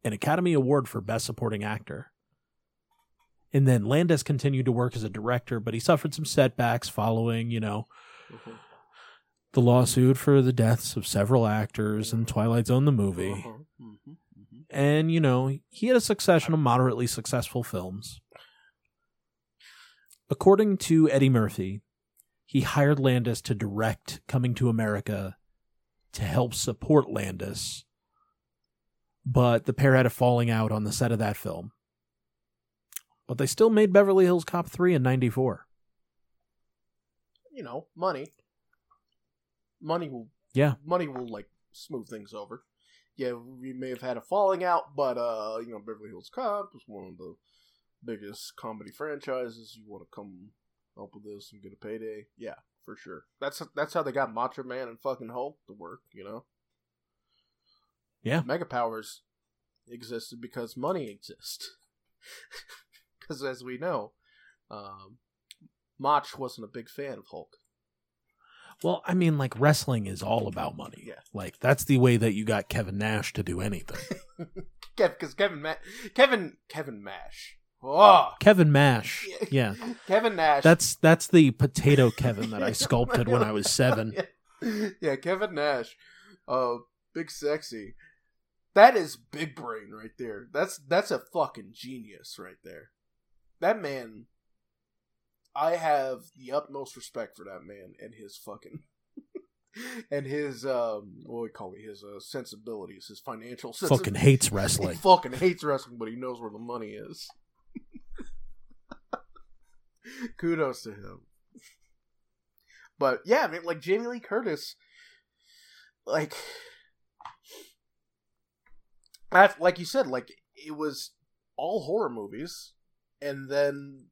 an Academy Award for Best Supporting Actor. And then Landis continued to work as a director, but he suffered some setbacks following, you know, Mhm. the lawsuit for the deaths of several actors in Twilight Zone the movie. Uh-huh. Mhm. Mhm. And, you know, he had a succession of moderately successful films. According to Eddie Murphy, he hired Landis to direct Coming to America to help support Landis, but the pair had a falling out on the set of that film. But they still made Beverly Hills Cop 3 in 94. You know, money. Money will Yeah. money will like smooth things over. yeah, we may have had a falling out, but uh, you know, Beverly Hills Cop was one of the biggest comedy franchises. You want to come help with this and get a payday? Yeah, for sure. That's that's how they got Macho Man and fucking Hulk to work. You know. Yeah. Mega Powers existed because money exists. Because as we know, um, Mach wasn't a big fan of Hulk. Well, I mean, like wrestling is all about money. Yeah. Like that's the way that you got Kevin Nash to do anything. Because Kevin Ma- Kevin Kevin Mash. Oh, Kevin Mash. Yeah. Kevin Nash. That's that's the potato Kevin that I sculpted when I was seven. Yeah, yeah Kevin Nash. Uh, big sexy. That is big brain right there. That's that's a fucking genius right there. That man. I have the utmost respect for that man and his fucking and his um what do we call it his uh, sensibilities, his financial Fucking sensibilities. hates He wrestling. fucking hates wrestling, but he knows where the money is. Kudos to him. But yeah, I mean, like Jamie Lee Curtis, like like you said, like it was all horror movies, and then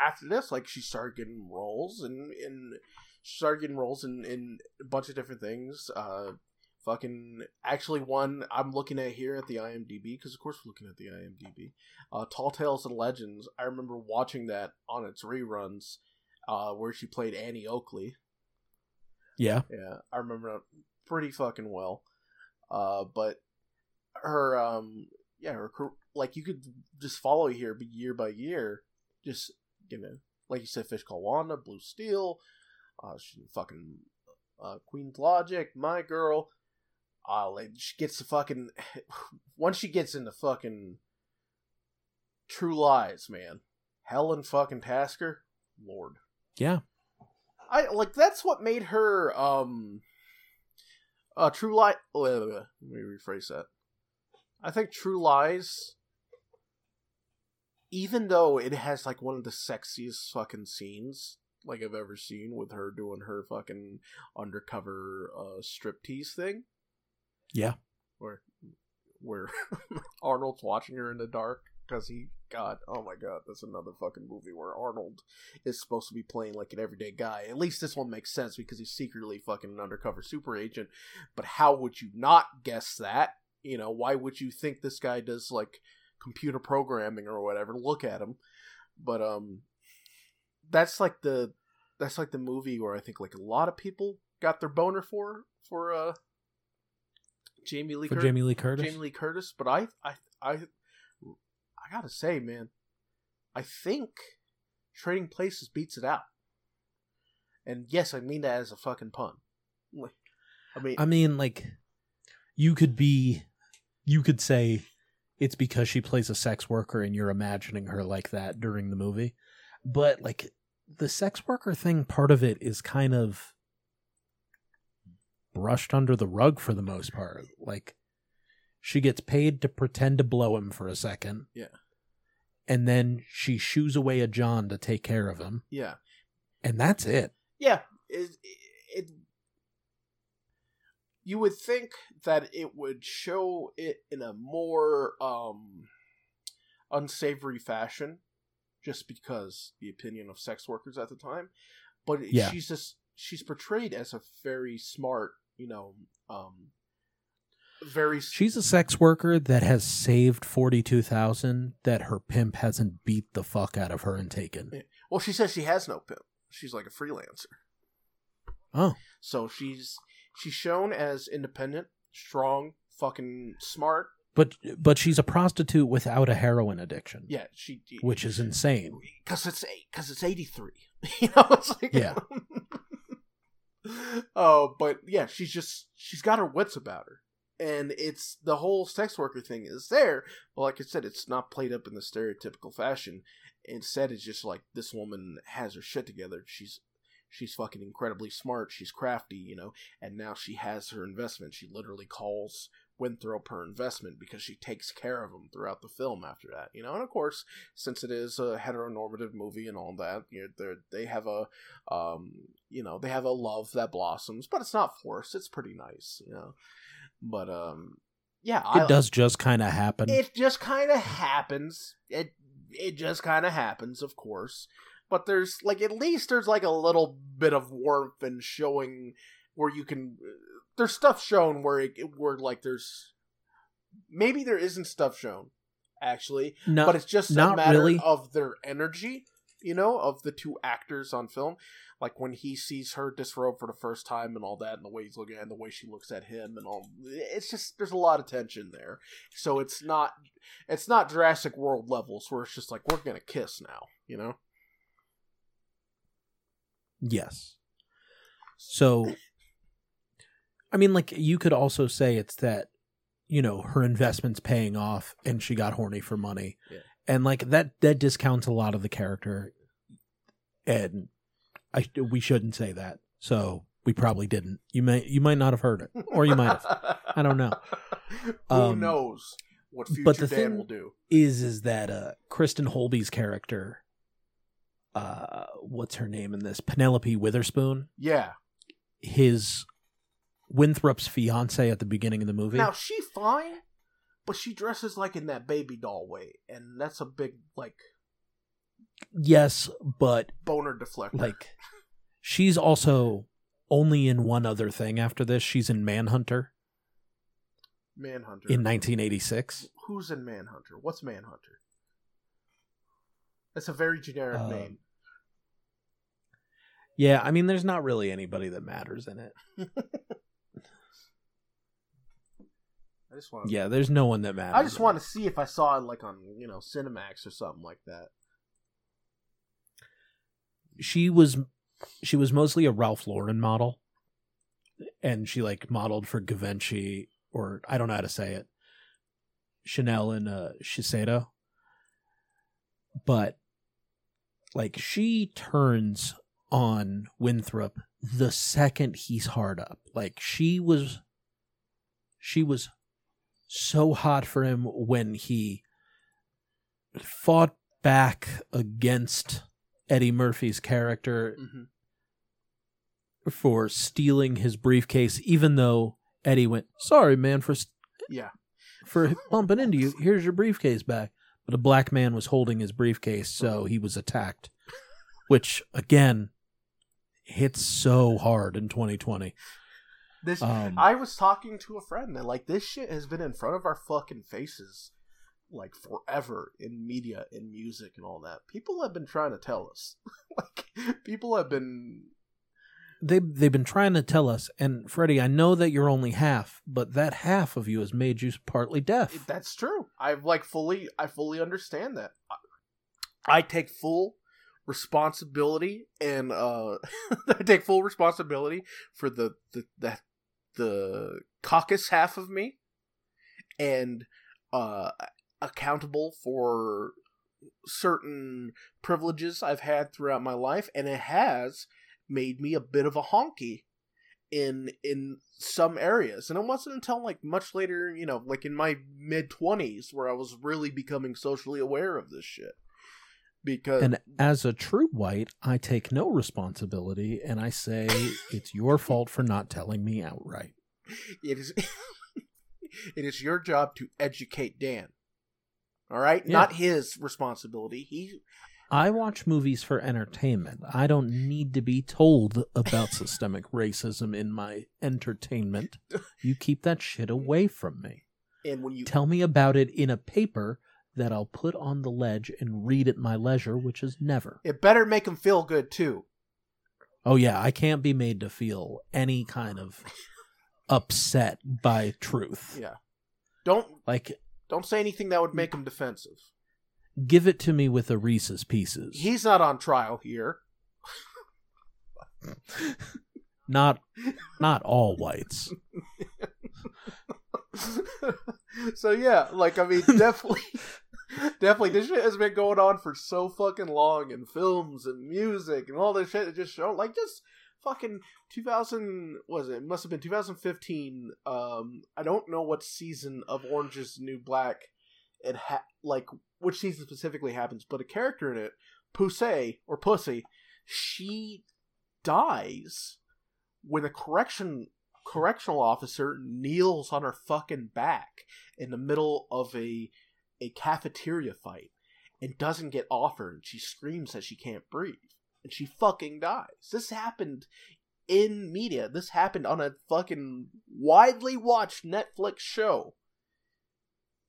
after this, like she started getting roles, and and she started getting roles in in a bunch of different things. Uh, fucking actually one I'm looking at here at the IMDb because of course we're looking at the IMDb. Uh, Tall Tales and Legends. I remember watching that on its reruns, uh, where she played Annie Oakley. Yeah. Yeah, I remember pretty fucking well. Uh, but her, um, yeah, her like you could just follow here year by year, just you know, like you said, Fish Call Wanda, Blue Steel, uh, she fucking uh, Queen's Logic, My Girl. Like she gets the fucking once she gets into fucking True Lies, man. Helen fucking Tasker, Lord. Yeah. I like that's what made her um uh True Lies. Let me rephrase that. I think True Lies, even though it has like one of the sexiest fucking scenes like I've ever seen with her doing her fucking undercover uh striptease thing, Yeah. where where Arnold's watching her in the dark because he God oh my god that's another fucking movie where Arnold is supposed to be playing like an everyday guy. At least this one makes sense because he's secretly fucking an undercover super agent. But how would you not guess that? You know, why would you think this guy does like computer programming or whatever? Look at him. But um that's like the that's like the movie where I think like a lot of people got their boner for for uh Jamie Lee For Cur- Jamie Lee Curtis. Jamie Lee Curtis, but I I I I gotta say, man, I think Trading Places beats it out. And yes, I mean that as a fucking pun. I mean, I mean, like, you could be, you could say it's because she plays a sex worker and you're imagining her like that during the movie. But, like, the sex worker thing, part of it is kind of brushed under the rug for the most part. Like, she gets paid to pretend to blow him for a second. Yeah. And then she shoos away a John to take care of him. yeah, And that's it. yeah. It, it you would think that it would show it in a more um unsavory fashion, just because the opinion of sex workers at the time. But Yeah. she's just she's portrayed as a very smart, you know, um, very She's a sex worker that has saved forty two thousand that her pimp hasn't beat the fuck out of her and taken. Yeah. Well, she says she has no pimp. She's like a freelancer. Oh, So she's she's shown as independent, strong, fucking smart. but but she's a prostitute without a heroin addiction. Yeah, she which is insane. because it's because it's eighty three. you know, it's like Yeah. Oh, but yeah, she's just she's got her wits about her, and it's the whole sex worker thing is there. But like I said, it's not played up in the stereotypical fashion. Instead, it's just like this woman has her shit together. She's she's fucking incredibly smart. She's crafty, you know, and now she has her investment. She literally calls Winthorpe her investment because she takes care of him throughout the film after that, you know. And of course, since it is a heteronormative movie and all that, you know, they have a, um, you know, they have a love that blossoms, but it's not forced. It's pretty nice, you know. But um, yeah, I, It does just kind of happen. It just kind of happens. It it just kind of happens, of course. But there's like at least there's like a little bit of warmth and showing where you can. There's stuff shown where it where like there's maybe there isn't stuff shown actually, no, but it's just a matter really. of their energy, you know, of the two actors on film. Like when he sees her disrobe for the first time and all that, and the way he's looking at, it, and the way she looks at him, and all. It's just there's a lot of tension there. So it's not it's not Jurassic World levels where it's just like we're gonna kiss now, you know. Yes. So, I mean, like you could also say it's that you know her investment's paying off, and she got horny for money, Yeah. and like that that discounts a lot of the character, and I we shouldn't say that. So we probably didn't. You may you might not have heard it, or you might have. I don't know. Who Um, knows what future but the Dan thing- will do? Is is that uh Kristin Holby's character? Uh, what's her name in this? Penelope Witherspoon. Yeah. his Winthorpe's fiance at the beginning of the movie. Now she fine, but she dresses like in that baby doll way, and that's a big like yes, but boner deflector. like she's also only in one other thing after this. She's in Manhunter Manhunter. in 1986. Who's in Manhunter? What's Manhunter? That's a very generic Uh, name. Yeah, I mean there's not really anybody that matters in it. I just want. Yeah, there's no one that matters. I just want to see if I saw it like on you know Cinemax or something like that. she was she was mostly a Ralph Lauren model. And she like modeled for Givenchy or I don't know how to say it. Chanel and uh Shiseido. But like she turns on Winthorpe the second he's hard up. Like she was she was so hot for him when he fought back against Eddie Murphy's character Mm-hmm. for stealing his briefcase, even though Eddie went, "Sorry, man, for st- Yeah. for bumping into you. Here's your briefcase back." But a black man was holding his briefcase, so he was attacked, which again hits so hard in 2020. This Um, I was talking to a friend that like this shit has been in front of our fucking faces like forever in media in music and all that. People have been trying to tell us. like people have been they they've been trying to tell us, and Freddie, I know that you're only half, but that half of you has made you partly deaf. that's true. I've like fully I fully understand that. I, I take full responsibility and uh I take full responsibility for the the the, the caucus half of me and uh accountable for certain privileges I've had throughout my life and it has made me a bit of a honky in in some areas. And it wasn't until like much later you know like in my mid 20s where I was really becoming socially aware of this shit because And as a true white, I take no responsibility and I say it's your fault for not telling me outright. it is it is your job to educate Dan. All right? Yeah. Not his responsibility. He I watch movies for entertainment. I don't need to be told about systemic racism in my entertainment. You keep that shit away from me. and when you Tell me about it in a paper that I'll put on the ledge and read at my leisure, which is never. it better make him feel good too. Oh, yeah, I can't be made to feel any kind of upset by truth. Yeah. Don't Like, don't say anything that would make him defensive. give it to me with a Reese's Pieces. He's not on trial here. not, not all whites. so yeah, like I mean, definitely, definitely, this shit has been going on for so fucking long in films and music and all this shit. It just show like just fucking 2000 was it? it must have been 2015. Um, I don't know what season of Orange Is the New Black it ha- like which season specifically happens, but a character in it, Pussy or Pussy, she dies when a correction correctional officer kneels on her fucking back in the middle of a a cafeteria fight and doesn't get offered. she screams that she can't breathe and she fucking dies. This happened in media. This happened on a fucking widely watched Netflix show.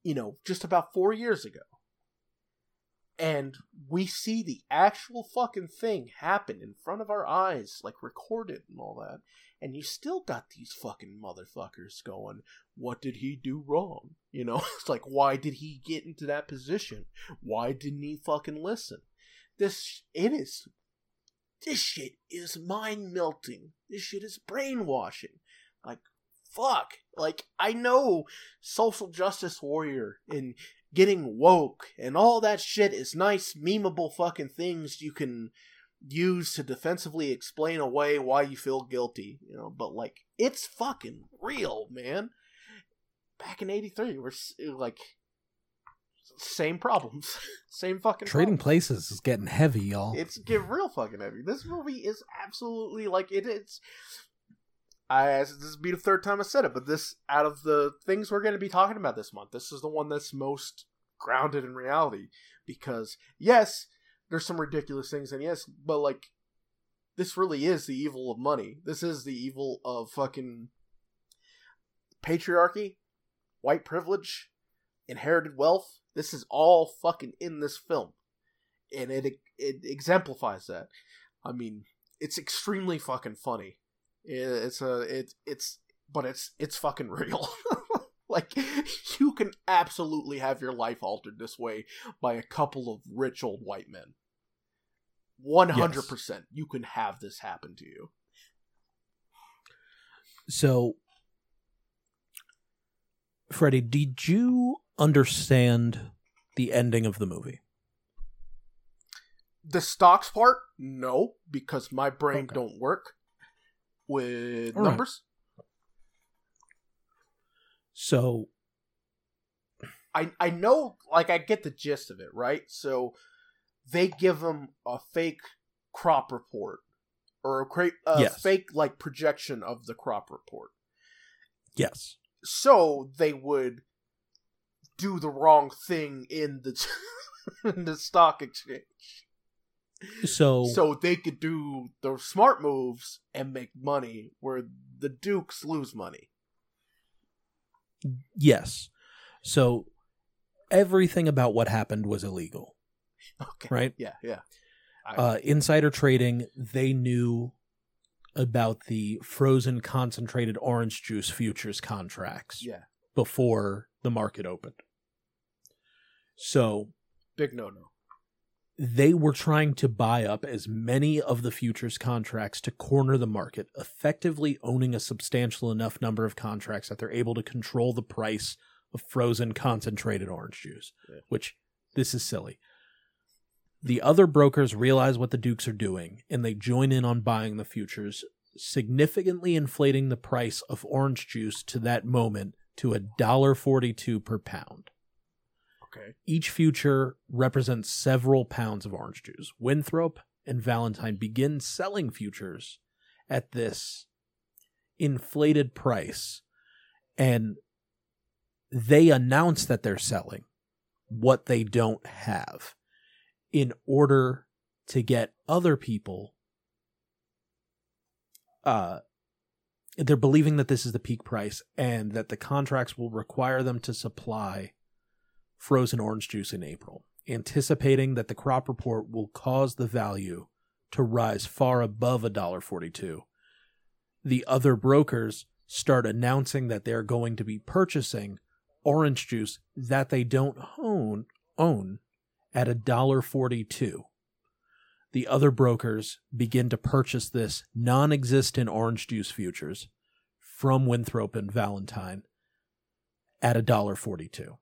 You know, just about 4 years ago. And we see the actual fucking thing happen in front of our eyes, like recorded and all that and you still got these fucking motherfuckers going, what did he do wrong? You know, it's like, why did he get into that position? Why didn't he fucking listen? This, it is, this shit is mind melting. This shit is brainwashing. Like, fuck. Like, I know social justice warrior and getting woke and all that shit is nice, memeable fucking things you can use to defensively explain away why you feel guilty, you know, but like it's fucking real, man. Back in 83, we're like same problems. same fucking Trading problems. places is getting heavy, y'all. It's get real fucking heavy. This movie is absolutely like it is I this will be the third time I said it, but this out of the things we're going to be talking about this month, this is the one that's most grounded in reality because yes, there's some ridiculous things and yes, but like this really is the evil of money. This is the evil of fucking patriarchy, white privilege, inherited wealth. This is all fucking in this film. And it it exemplifies that. I mean, it's extremely fucking funny. It's a it it's but it's it's fucking real. like you can absolutely have your life altered this way by a couple of rich old white men. 100% you can have this happen to you. So, Freddie, did you understand the ending of the movie? The stocks part, no, because my brain Okay. don't work with All right. numbers. So, I I know like I get the gist of it, right? So they give them a fake crop report or a, cra- a Yes. fake like projection of the crop report. yes. So they would do the wrong thing in the in the stock exchange. So, So they could do the smart moves and make money where the dukes lose money. yes. So, everything about what happened was illegal, Okay. right? Yeah, yeah. I- Uh, insider trading, they knew about the frozen concentrated orange juice futures contracts yeah. before the market opened. So, Big no no. They were trying to buy up as many of the futures contracts to corner the market, effectively owning a substantial enough number of contracts that they're able to control the price of frozen concentrated orange juice, Yeah. which this is silly. The other brokers realize what the Dukes are doing and they join in on buying the futures, significantly inflating the price of orange juice to that moment to a dollar forty-two per pound. Okay. Each future represents several pounds of orange juice. Winthorpe and Valentine begin selling futures at this inflated price, and they announce that they're selling what they don't have in order to get other people uh they're believing that this is the peak price and that the contracts will require them to supply frozen orange juice in April, anticipating that the crop report will cause the value to rise far above $1.42. The other brokers start announcing that they're going to be purchasing orange juice that they don't own own at $1.42. The other brokers begin to purchase this non-existent orange juice futures from Winthorpe and Valentine at $1.42.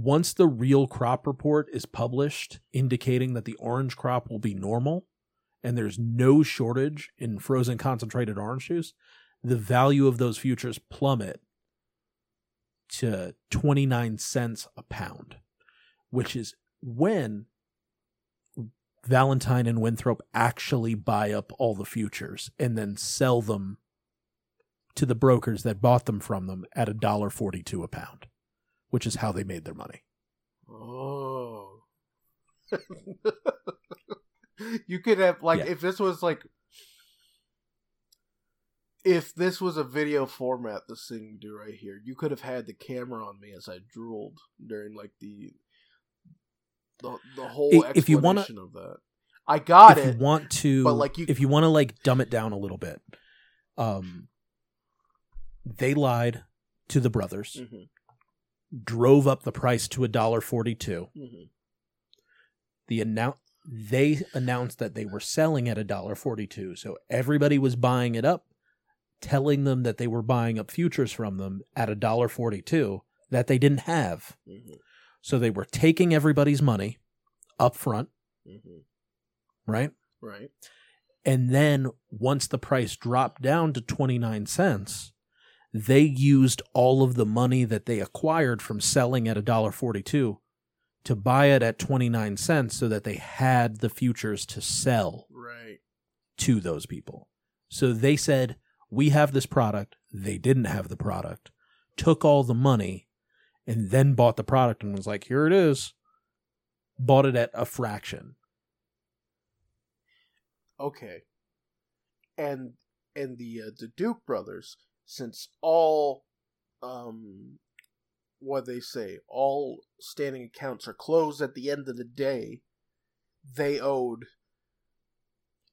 Once the real crop report is published, indicating that the orange crop will be normal and there's no shortage in frozen concentrated orange juice, the value of those futures plummet to 29 cents a pound, which is when Valentine and Winthorpe actually buy up all the futures and then sell them to the brokers that bought them from them at a dollar forty-two a pound, which is how they made their money. Oh. you could have like Yeah. if this was like if this was a video format, this thing you do right here, you could have had the camera on me as I drooled during like the the, the whole I- if you wanna- explanation of that. I got if it. you want to, but, like, you- if you want to like dumb it down a little bit, um, they lied to the brothers, Mhm, drove up the price to a dollar forty-two. mhm. the annou- they announced that they were selling at a dollar 42 so everybody was buying it up telling them that they were buying up futures from them at a dollar 42 that they didn't have Mhm, so they were taking everybody's money up front mhm. right Right. and then once the price dropped down to 29 cents they used all of the money that they acquired from selling at a dollar 42 to buy it at 29 cents so that they had the futures to sell Right. to those people. So they said, We have this product. They didn't have the product, took all the money, and then bought the product and was like, Here it is. Bought it at a fraction. Okay. And and the uh, the Duke brothers, since all um what they say, all standing accounts are closed at the end of the day, they owed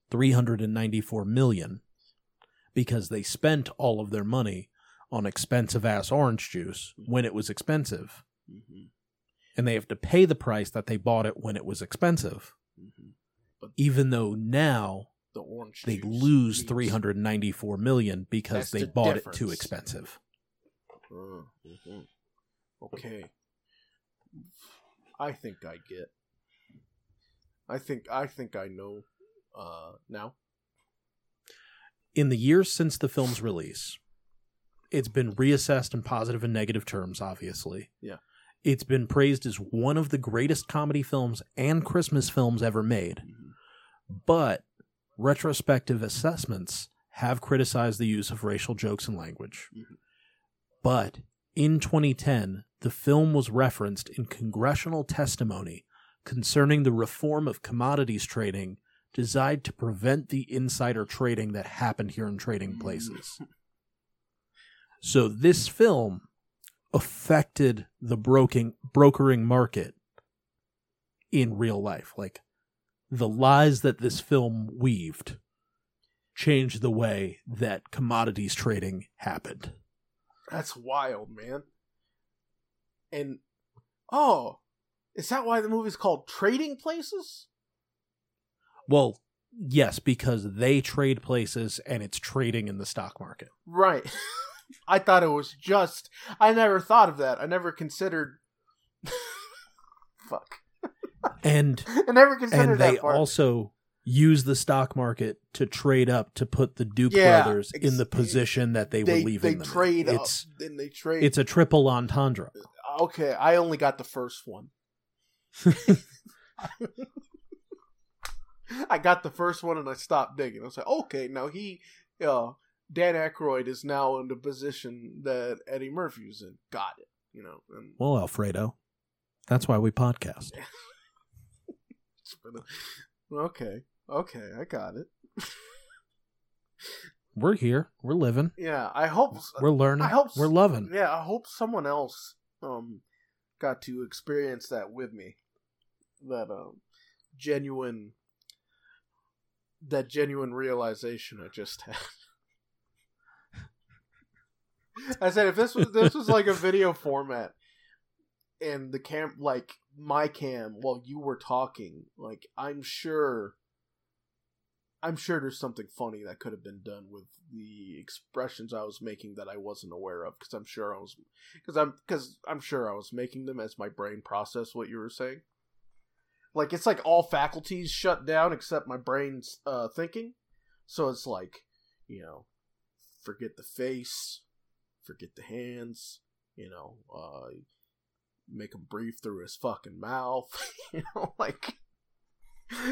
394 million because they spent all of their money on expensive ass orange juice when it was expensive. Mhm, And they have to pay the price that they bought it when it was expensive. mhm. Even though now the orange they lose means- 394 million because That's they the bought it too expensive. Mhm. Okay. I think I get. I think I think I know uh now. In the years since the film's release, it's been reassessed in positive and negative terms, obviously. Yeah. It's been praised as one of the greatest comedy films and Christmas films ever made. Mhm. But retrospective assessments have criticized the use of racial jokes and language. Mhm. But in 2010, the film was referenced in congressional testimony concerning the reform of commodities trading designed to prevent the insider trading that happened here in trading places. So this film affected the broking brokering market in real life. Like the lies that this film weaved changed the way that commodities trading happened. That's wild, man. And oh, is that why the movie's called Trading Places? Well, yes, because they trade places and it's trading in the stock market. Right. I thought it was just. I never thought of that. I never considered. Fuck. And I never considered and they that part. also use the stock market to trade up to put the Duke Yeah, brothers in the position that they, they were leaving they them. in. trade up. It's Then they trade. it's a triple entendre. okay. I only got the first one. I got the first one and I stopped digging. I was like, okay, now he, uh, Dan Aykroyd is now in the position that Eddie Murphy was in. Got it. You know, and Well, Alfredo, that's why we podcast. it's been a- okay, okay, I got it. We're here. We're living. Yeah, I hope. We're learning. I hope. We're loving. Yeah, I hope someone else um got to experience that with me. That um genuine that genuine realization I just had. I said if this was this was like a video format and the cam like my cam while you were talking, like I'm sure I'm sure there's something funny that could have been done with the expressions I was making that I wasn't aware of because I'm sure I was because I'm because I'm sure I was making them as my brain processed what you were saying. Like it's like all faculties shut down except my brain's uh, thinking, so it's like you know, forget the face, forget the hands, you know, uh, make him breathe through his fucking mouth, you know, like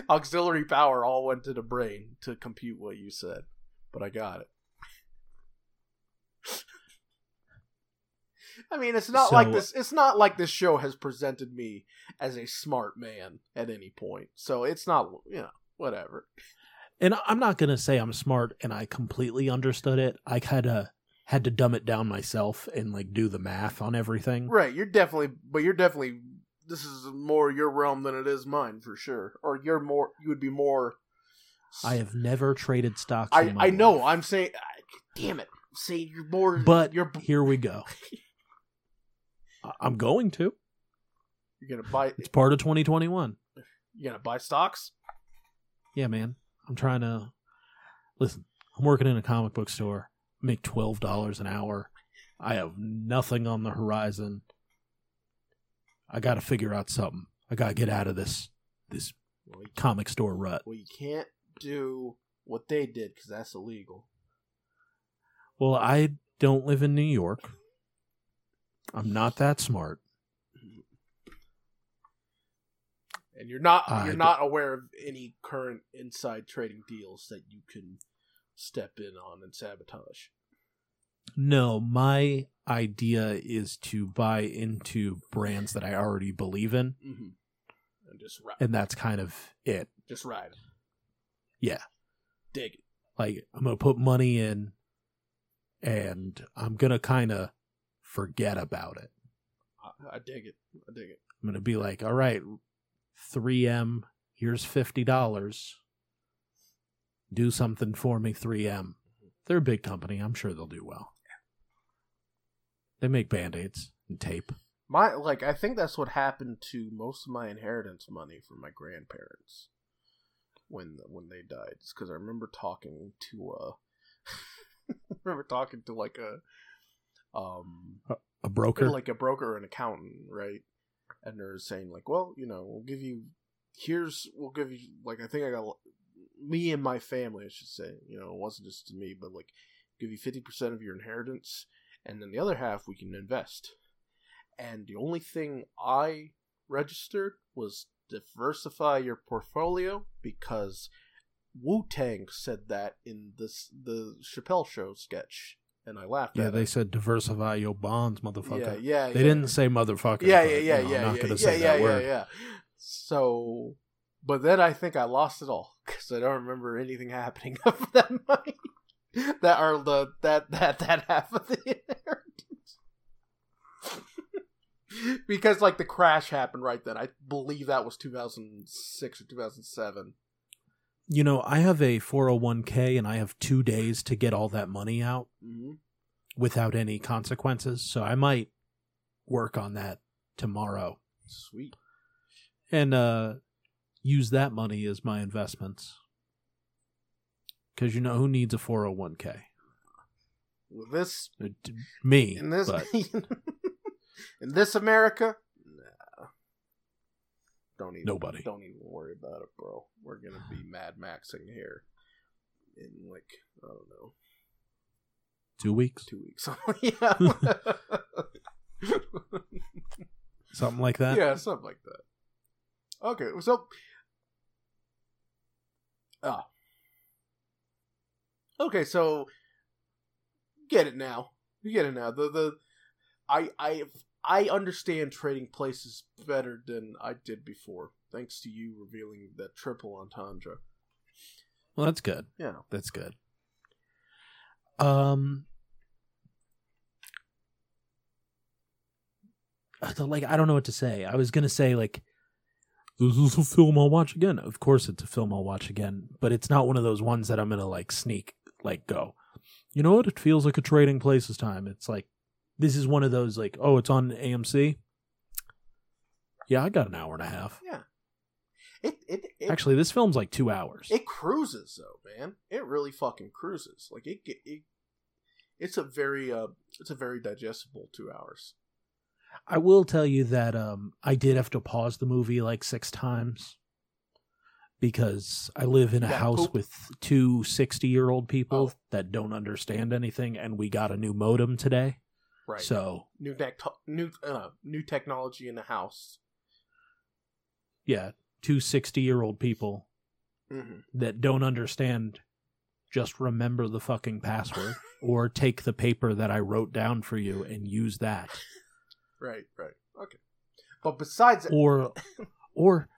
auxiliary power all went to the brain to compute what you said, but I got it. I mean, it's not like this. It's not like this show has presented me as a smart man at any point. So it's not, you know, whatever. And I'm not gonna say I'm smart and I completely understood it. I kind of had to dumb it down myself and like do the math on everything. Right. You're definitely, but you're definitely. This is more your realm than it is mine for sure. Or you're more. You would be more. I have never traded stocks. I in my I know. life. I'm saying. Damn it. See, you're more. but you're here we go. I'm going to. you're gonna buy. It's part of 2021. You're gonna buy stocks. Yeah, man. I'm trying to listen. I'm working in a comic book store. Make twelve dollars an hour. I have nothing on the horizon. I got to figure out something. I got to get out of this this Well, comic store rut. well, you can't do what they did because that's illegal. Well, I don't live in New York. I'm not that smart. and you're not I you're not aware of any current inside trading deals that you can step in on and sabotage. No, my idea is to buy into brands that I already believe in, Mm-hmm. And just ride, and that's kind of it. just ride. Yeah. dig it. like I'm gonna put money in and I'm gonna kind of forget about it. I, I dig it. I dig it. I'm gonna be like, all right, 3M, here's fifty dollars. Do something for me, 3M. They're a big company. I'm sure they'll do well. They make band aids and tape. My like I think that's what happened to most of my inheritance money from my grandparents when when they died. It's because I remember talking to uh I remember talking to like a um A broker. like a broker or an accountant, right? And they're saying like, well, you know, we'll give you here's we'll give you like I think I got me and my family, I should say, you know, it wasn't just to me, but like give you fifty percent of your inheritance, and then the other half we can invest. And the only thing I registered was diversify your portfolio because Wu Tang said that in this the Chappelle Show sketch, and I laughed yeah, they it. said diversify your bonds, motherfucker. yeah, yeah. They yeah. didn't say motherfucker. Yeah, yeah, yeah, you know, yeah, I'm not yeah, gonna yeah, say yeah, that yeah, word. yeah. So, but then I think I lost it all because I don't remember anything happening of that money. That are the that that that half of the inheritance. because like the crash happened right then. I believe that was 2006 or 2007. You know, I have a 401k and I have two days to get all that money out Mm-hmm. without any consequences. So I might work on that tomorrow Sweet. and uh, use that money as my investments. Because you know who needs a 401k? With this Uh, Me. in this but in this America, nah. don't even Nobody. Don't even worry about it, bro. We're gonna be Mad Maxing here in like I don't know two weeks, two weeks. yeah, something like that. yeah, something like that. Okay, so ah, okay, so get it now. You get it now. The the I I I understand trading places better than I did before, thanks to you revealing that triple entendre. Well, that's good. Yeah. That's good. Um, uh, like I don't know what to say. I was gonna say like this is a film I'll watch again. Of course, it's a film I'll watch again, but it's not one of those ones that I'm gonna like sneak like go. You know what? It feels like a trading places time. It's like this is one of those like oh, it's on AMC. Yeah, I got an hour and a half. Yeah. It it, it Actually, this film's like two hours. it cruises though, man. It really fucking cruises. Like it get it. It's a very uh, it's a very digestible two hours. I will tell you that um, I did have to pause the movie like six times because I live in a house poop. with two 60 year old people Oh. that don't understand anything, and we got a new modem today. Right. So, new tech, new uh, new technology in the house. yeah, two 60 year old people Mm-hmm. that don't understand just remember the fucking password or take the paper that I wrote down for you and use that. Right, right. Okay. But besides Or or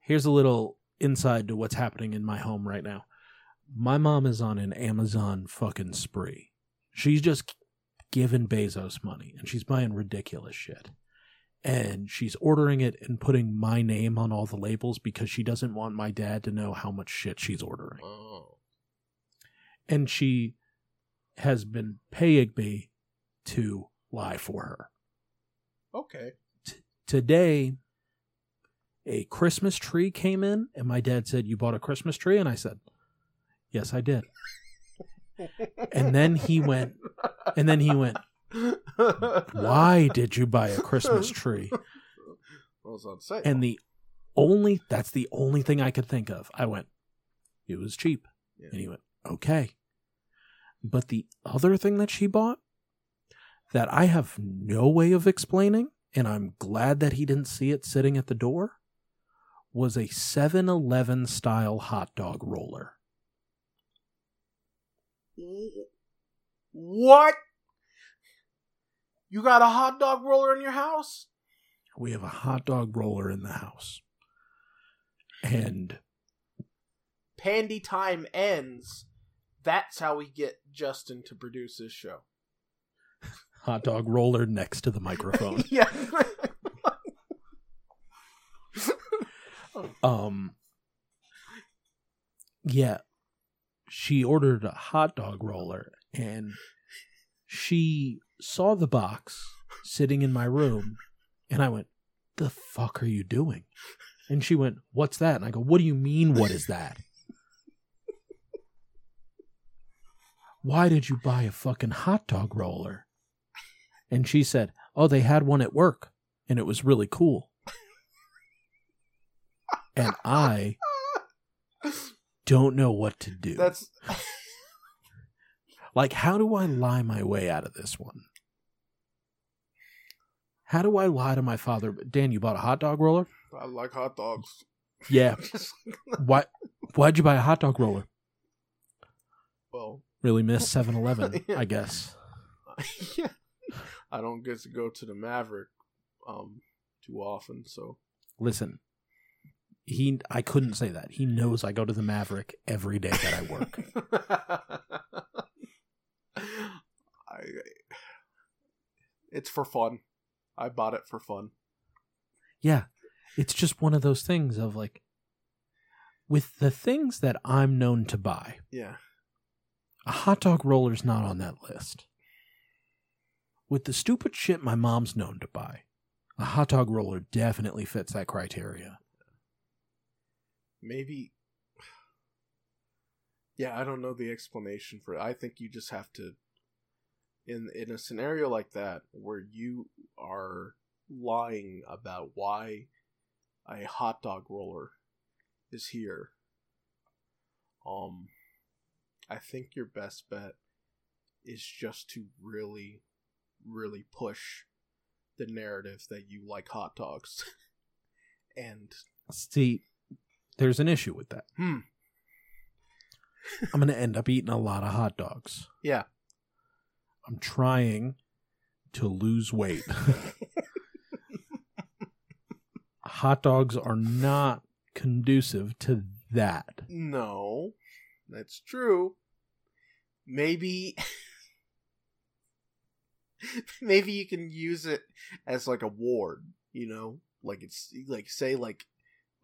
here's a little inside to what's happening in my home right now. My mom is on an Amazon fucking spree. She's just giving Bezos money and she's buying ridiculous shit. And she's ordering it and putting my name on all the labels because she doesn't want my dad to know how much shit she's ordering. Oh. And she has been paying me to lie for her. Okay. today a Christmas tree came in and my dad said, You bought a Christmas tree? And I said, Yes, I did. And then he went and then he went, Why did you buy a Christmas tree? I was on sale. And the only that's the only thing I could think of. I went, It was cheap. Yeah. And he went, Okay. But the other thing that she bought that I have no way of explaining, and I'm glad that he didn't see it sitting at the door, was a 7 Eleven style hot dog roller. What? You got a hot dog roller in your house? We have a hot dog roller in the house. And Pandy time ends. That's how we get Justin to produce this show. Hot dog roller next to the microphone. yeah. um yeah she ordered a hot dog roller and she saw the box sitting in my room and i went the fuck are you doing and she went what's that and i go what do you mean what is that why did you buy a fucking hot dog roller and she said oh they had one at work and it was really cool and i don't know what to do That's Like, how do I lie my way out of this one? How do I lie to my father? Dan, you bought a hot dog roller? I like hot dogs. Yeah. Why? Why'd you buy a hot dog roller? well, Really miss 7-Eleven, Yeah. I guess. yeah. I don't get to go to the Maverick um too often, so Listen, he. I couldn't say that. He knows I go to the Maverick every day that I work. I it's for fun. I bought it for fun. yeah, it's just one of those things of like, with the things that I'm known to buy, Yeah. a hot dog roller's not on that list. With the stupid shit my mom's known to buy, a hot dog roller definitely fits that criteria. Maybe Yeah, I don't know the explanation for it. I think you just have to in in a scenario like that where you are lying about why a hot dog roller is here. Um I think your best bet is just to really really push the narrative that you like hot dogs. and See, there's an issue with that. hmm, I'm going to end up eating a lot of hot dogs. yeah. I'm trying to lose weight. hot dogs are not conducive to that. No, that's true. Maybe, maybe you can use it as like a ward. You know, like it's like say like,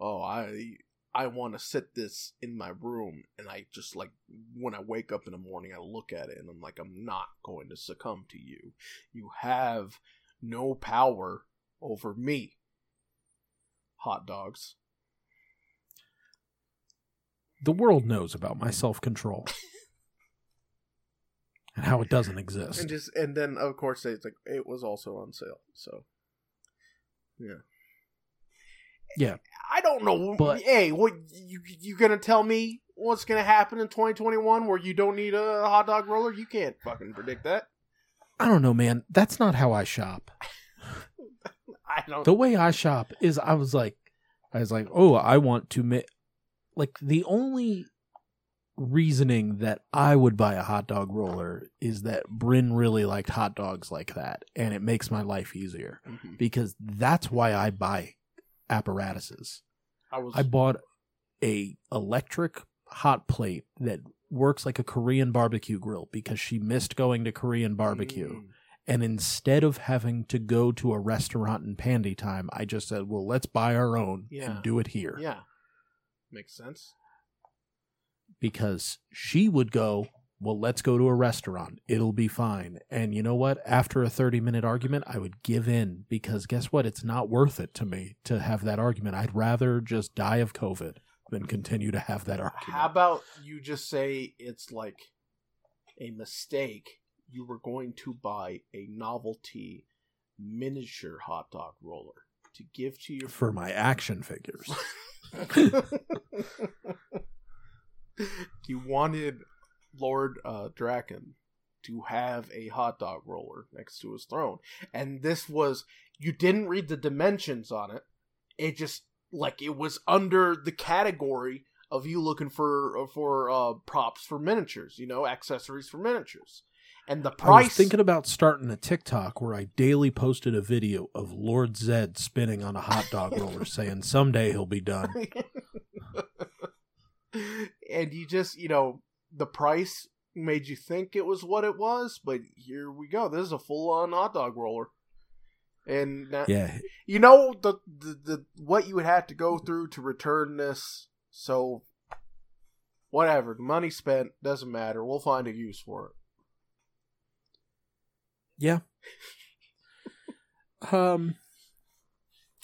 oh, I I want to sit this in my room, and I just like when I wake up in the morning, I look at it, and I'm like, I'm not going to succumb to you. You have no power over me. Hot dogs. The world knows about my self control and how it doesn't exist. and just and then of course it's like it was also on sale so yeah Yeah. i don't know But- hey what you you gonna tell me what's gonna happen in 2021 where you don't need a hot dog roller you can't fucking predict that I don't know, man. That's not how I shop. i don't The way I shop is I was like, I was like, oh, I want to make, like, the only reasoning that I would buy a hot dog roller is that Bryn really liked hot dogs like that, and it makes my life easier Mhm. because that's why I buy apparatuses. I was I bought a electric hot plate that works like a Korean barbecue grill because she missed going to Korean barbecue. Mm. And instead of having to go to a restaurant in Pandy Time, I just said, "Well, let's buy our own Yeah. and do it here." Yeah, makes sense. Because she would go, "Well, let's go to a restaurant. It'll be fine." And you know what? After a 30-minute argument, I would give in because guess what? It's not worth it to me to have that argument. I'd rather just die of COVID than continue to have that argument. How about you just say it's like a mistake? You were going to buy a novelty miniature hot dog roller to give to your for my action figures. you wanted Lord uh, Draken to have a hot dog roller next to his throne, and this was you didn't read the dimensions on it. It just like it was under the category of you looking for for uh, props for miniatures, you know, accessories for miniatures, and the price. I was thinking about starting a TikTok where I daily posted a video of Lord Zed spinning on a hot dog roller, saying someday he'll be done. and you just you know the price made you think it was what it was but here we go. This is a full-on hot dog roller. And now, Yeah, you know the, the the what you would have to go through to return this. So whatever. Money spent. Doesn't matter. We'll find a use for it. Yeah. Um,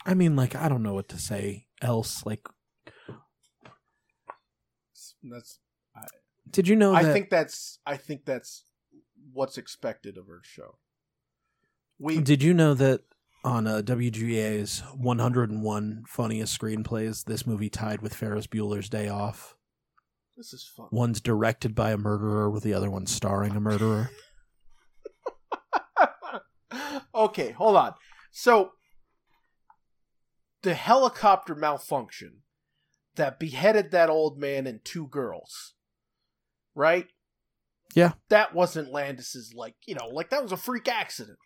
I mean, like I don't know what to say else. Like, that's I, did you know i that? think that's i think that's what's expected of our show we Did you know that on uh, WGA's 101 funniest screenplays, this movie tied with Ferris Bueller's Day Off? this is fun One's directed by a murderer, with the other one starring a murderer. okay, hold on. So the helicopter malfunction that beheaded that old man and two girls, right? Yeah. That wasn't Landis's like, you know, like that was a freak accident.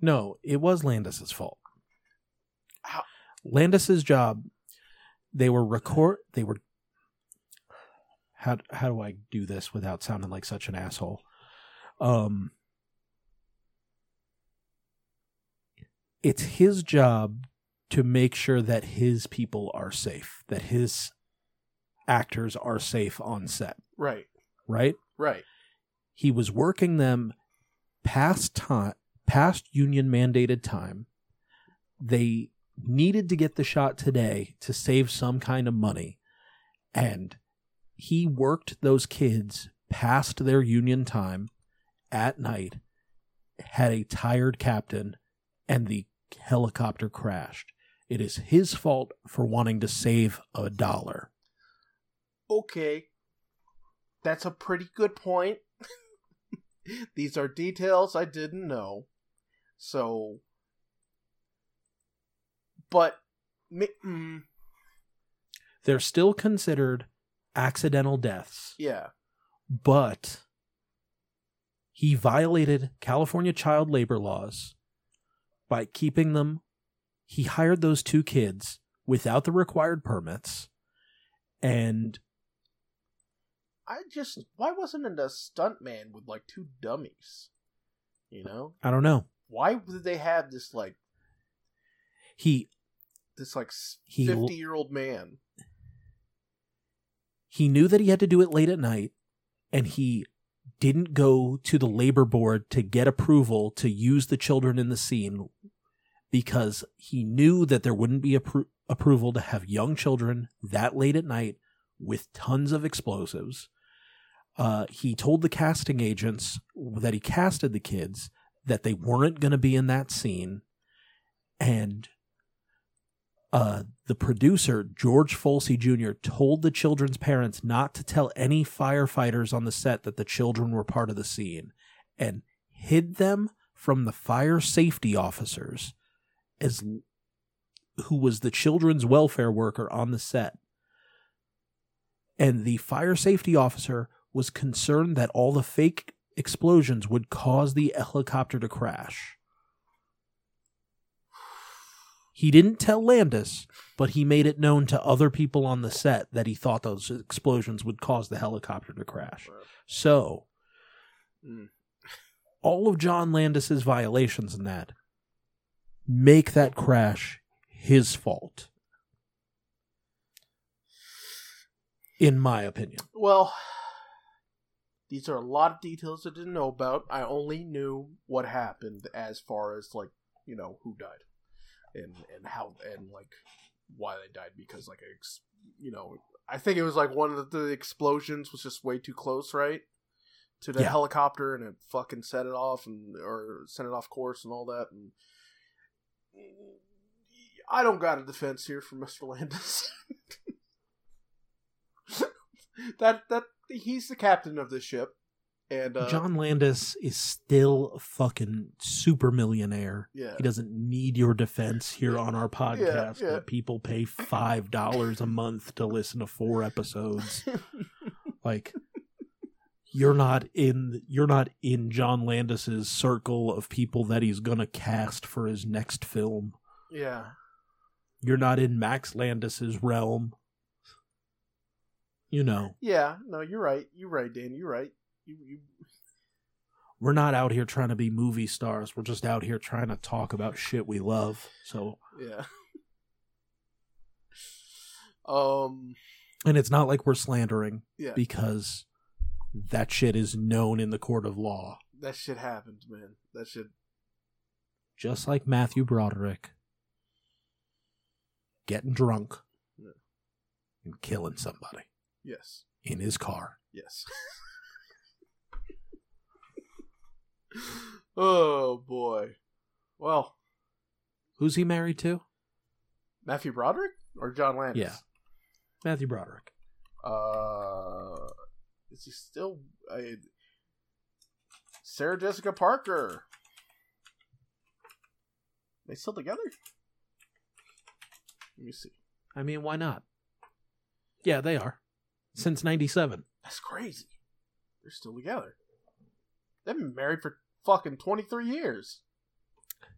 No, it was Landis's fault. How- Landis's job, they were record. They were. How how do I do this without sounding like such an asshole? Um, it's his job to make sure that his people are safe, that his actors are safe on set, Right. right? Right. he was working them past time past union mandated time they needed to get the shot today to save some kind of money and he worked those kids past their union time at night had a tired captain and the helicopter crashed it is his fault for wanting to save a dollar Okay. That's a pretty good point. These are details I didn't know. So but mm, they're still considered accidental deaths yeah. but he violated California child labor laws by keeping them. He hired those two kids without the required permits, and I just why wasn't it a stunt man with like two dummies? You know? I don't know. Why did they have this like He this like fifty year old man? he knew that he had to do it late at night, and he didn't go to the labor board to get approval to use the children in the scene because he knew that there wouldn't be appro- approval to have young children that late at night with tons of explosives. Uh, he told the casting agents that he casted the kids that they weren't going to be in that scene, and uh, the producer George Folsey Jr. told the children's parents not to tell any firefighters on the set that the children were part of the scene, and hid them from the fire safety officers, as who was the children's welfare worker on the set. and the fire safety officer was concerned that all the fake explosions would cause the helicopter to crash. He didn't tell Landis, but he made it known to other people on the set that he thought those explosions would cause the helicopter to crash. So, Mm. all of John Landis's violations in that make that crash his fault. In my opinion. Well, these are a lot of details I didn't know about. I only knew what happened as far as like you know who died, and and how and like why they died because like you know I think it was like one of the explosions was just way too close, right? To the Yeah. helicopter and it fucking set it off and or sent it off course and all that and I don't got a defense here for Mr. Landis. that that he's the captain of this ship, and uh, John Landis is still a fucking super millionaire. Yeah, He doesn't need your defense here on our podcast yeah. that people pay five dollars a month to listen to four episodes. like you're not in you're not in John Landis's circle of people that he's gonna cast for his next film. yeah, You're not in Max Landis's realm. You know, yeah. No, you're right. You're right, Dan. You're right. You, you we're not out here trying to be movie stars. We're just out here trying to talk about shit we love. So, yeah. um. and it's not like we're slandering Yeah, because that shit is known in the court of law. that shit happened, man. That shit. Just like Matthew Broderick getting drunk Yeah. and killing somebody Yes. in his car. Yes. oh boy. Well, Who's he married to? Matthew Broderick or John Landis? Yeah. Matthew Broderick. Uh, is he still uh, Sarah Jessica Parker? They still together? Let me see. I mean, why not? Yeah, they are. Since 97. That's crazy. They're still together. They've been married for fucking twenty three years.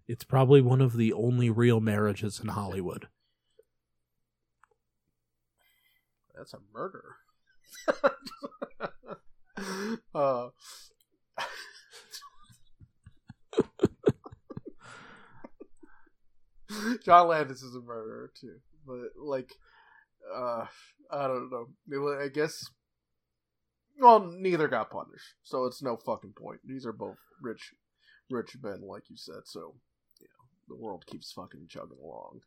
It's probably one of the only real marriages in Hollywood. That's a murder. uh, John Landis is a murderer too, but like, uh, I don't know. I guess. Well, neither got punished, so it's no fucking point. These are both rich, rich men, like you said. So, you know, the world keeps fucking chugging along.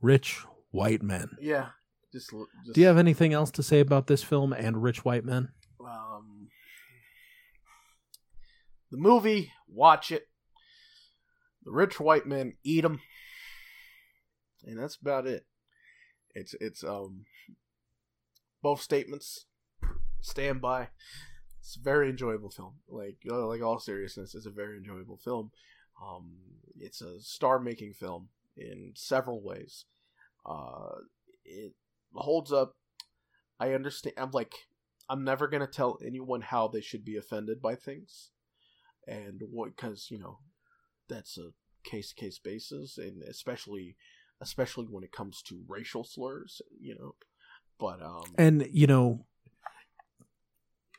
Rich white men. Yeah, just. just Do you have anything else to say about this film and Rich White Men? um, the movie, watch it. The rich white men eat them, and that's about it. It's it's um both statements stand by. It's a very enjoyable film. Like uh, like all seriousness, it's a very enjoyable film. Um, it's a star-making film in several ways. Uh, it holds up. I understand. I'm like I'm never gonna tell anyone how they should be offended by things, and what because you know that's a case to case basis, and especially especially when it comes to racial slurs, you know. But um, And, you know,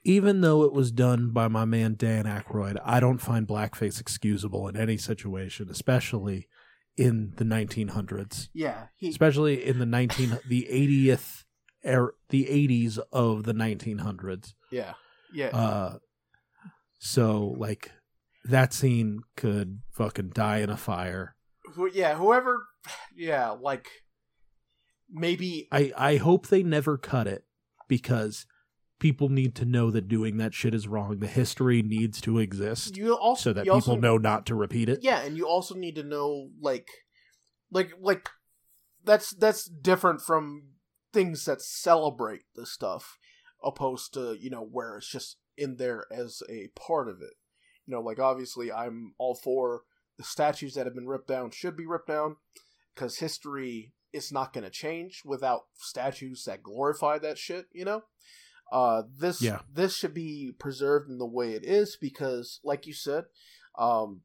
even though it was done by my man Dan Aykroyd, I don't find blackface excusable in any situation, especially in the 1900s, yeah, he especially in the 19 the 80th er, the 80s of the 1900s. yeah yeah Uh so like that scene could fucking die in a fire. Yeah whoever yeah like maybe I I hope they never cut it because people need to know that doing that shit is wrong. The history needs to exist you also so that people also, know not to repeat it. yeah and you also need to know like like like that's that's different from things that celebrate the stuff opposed to you know where it's just in there as a part of it you know like obviously i'm all for the statues that have been ripped down should be ripped down because history is not going to change without statues that glorify that shit. You know, uh, this Yeah. this should be preserved in the way it is because, like you said, um,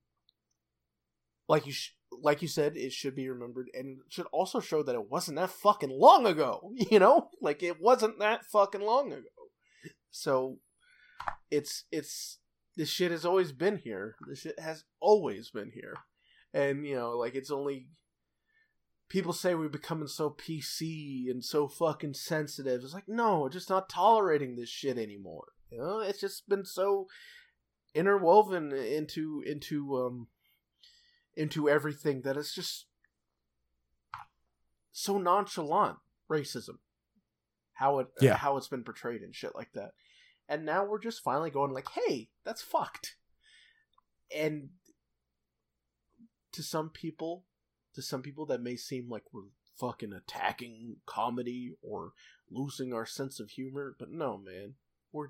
like you sh- like you said, it should be remembered and it should also show that it wasn't that fucking long ago. You know, like it wasn't that fucking long ago. So it's it's this shit has always been here. This shit has always been here, and you know, like it's only people say we're becoming so PC and so fucking sensitive. It's like no, we're just not tolerating this shit anymore. You know, it's just been so interwoven into into um into everything that it's just so nonchalant racism how it Yeah. how it's been portrayed and shit like that and now we're just finally going like hey that's fucked and to some people to some people that may seem like we're fucking attacking comedy or losing our sense of humor but no man. We're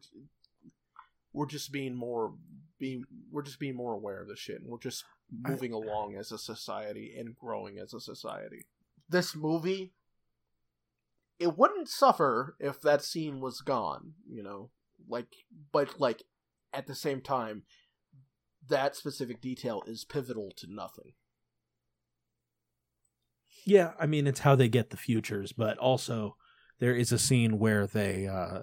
we're just being more being we're just being more aware of this shit and we're just moving along as a society and growing as a society. This movie it wouldn't suffer if that scene was gone you know? Like but like at the same time that specific detail is pivotal to nothing Yeah, I mean it's how they get the futures, but also there is a scene where they uh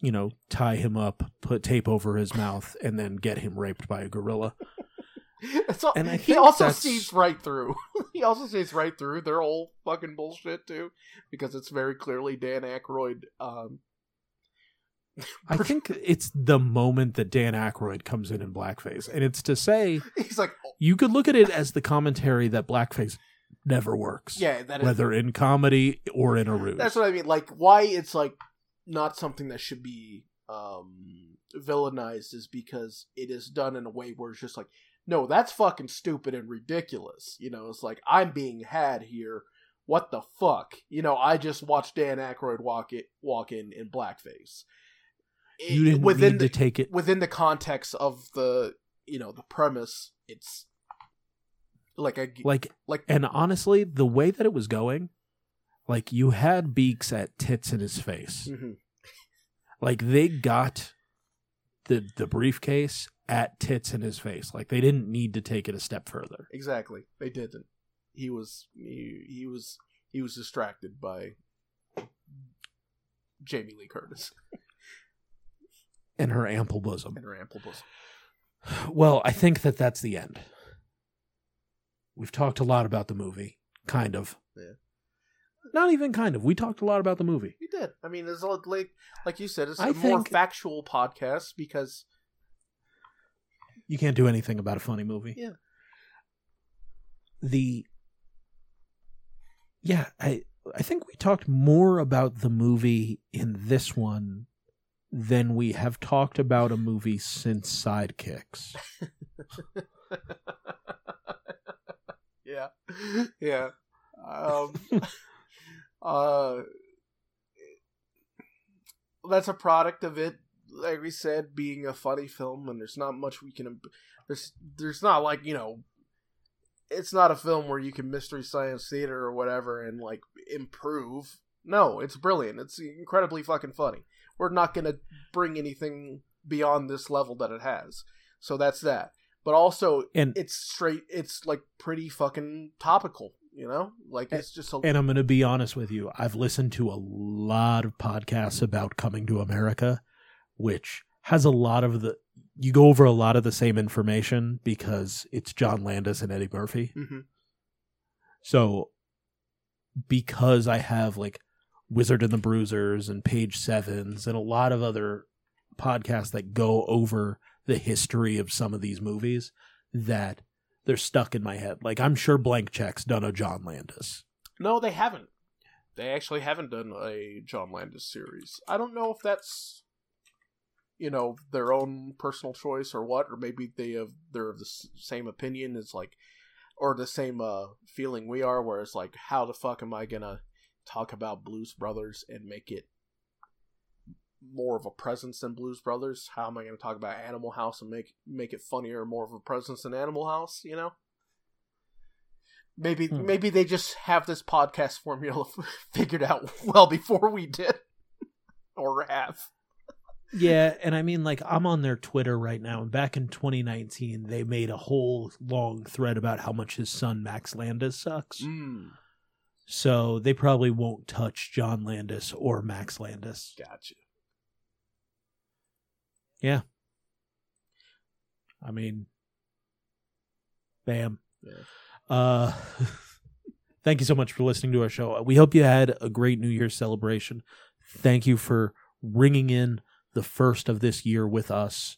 you know, tie him up, put tape over his mouth and then get him raped by a gorilla. All, And I he also that's- sees right through. he also sees right through their whole fucking bullshit too, because it's very clearly Dan Aykroyd. Um, I think it's the moment that Dan Aykroyd comes in in blackface, and it's to say he's like, oh, you could look at it as the commentary that blackface never works, yeah, that is. whether in comedy or in a ruse. That's what I mean. Like, why it's like not something that should be um villainized is because it is done in a way where it's just like, no, that's fucking stupid and ridiculous. You know, it's like I'm being had here. What the fuck? You know, I just watched Dan Aykroyd walk it walk in in blackface. you didn't within need the, to take it. within the context of the you know the premise. It's like a Like like And honestly, the way that it was going, like you had Beeks at tits in his face. Mhm. Like they got the the briefcase at tits in his face. Like they didn't need to take it a step further. Exactly. They didn't. He was he, he was he was distracted by Jamie Lee Curtis And her ample bosom. and her ample bosom. Well, I think that that's the end. We've talked a lot about the movie, kind of. Yeah. Not even kind of. We talked a lot about the movie. He did. I mean, it's a- like like you said, it's a I more think- factual podcast because You can't do anything about a funny movie. Yeah. The Yeah, I I think we talked more about the movie in this one than we have talked about a movie since Sidekicks. yeah, yeah. Um, uh, that's a product of it. Like we said, being a funny film, and there's not much we can. There's, there's not like you know, it's not a film where you can mystery science theater or whatever and like improve. No, it's brilliant. It's incredibly fucking funny. We're not gonna bring anything beyond this level that it has. So that's that. But also, And it's straight it's like pretty fucking topical you know like it's just a and I'm going to be honest with you. I've listened to a lot of podcasts about coming to America, which has a lot of the you go over a lot of the same information because it's John Landis and Eddie Murphy. Mhm. So because I have like Wizard and the Bruisers and Page Sevens and a lot of other podcasts that go over the history of some of these movies that they're stuck in my head. Like I'm sure Blank Check's done a John Landis. no they haven't they actually haven't done a john landis series i don't know if that's you know their own personal choice or what or maybe they have they're of the same opinion as like or the same uh feeling we are where it's like how the fuck am i gonna talk about blues brothers and make it more of a presence than blues brothers how am i gonna talk about animal house and make make it funnier more of a presence than animal house you know Maybe Hmm. maybe they just have this podcast formula figured out well before we did, or have. Yeah, and I mean, like, I'm on their Twitter right now, and back in 2019, they made a whole long thread about how much his son Max Landis sucks. Mm, So they probably won't touch John Landis or Max Landis. gotcha. I mean, bam. Yeah. Uh, thank you so much for listening to our show. We hope you had a great New Year's celebration. Thank you for ringing in the first of this year with us.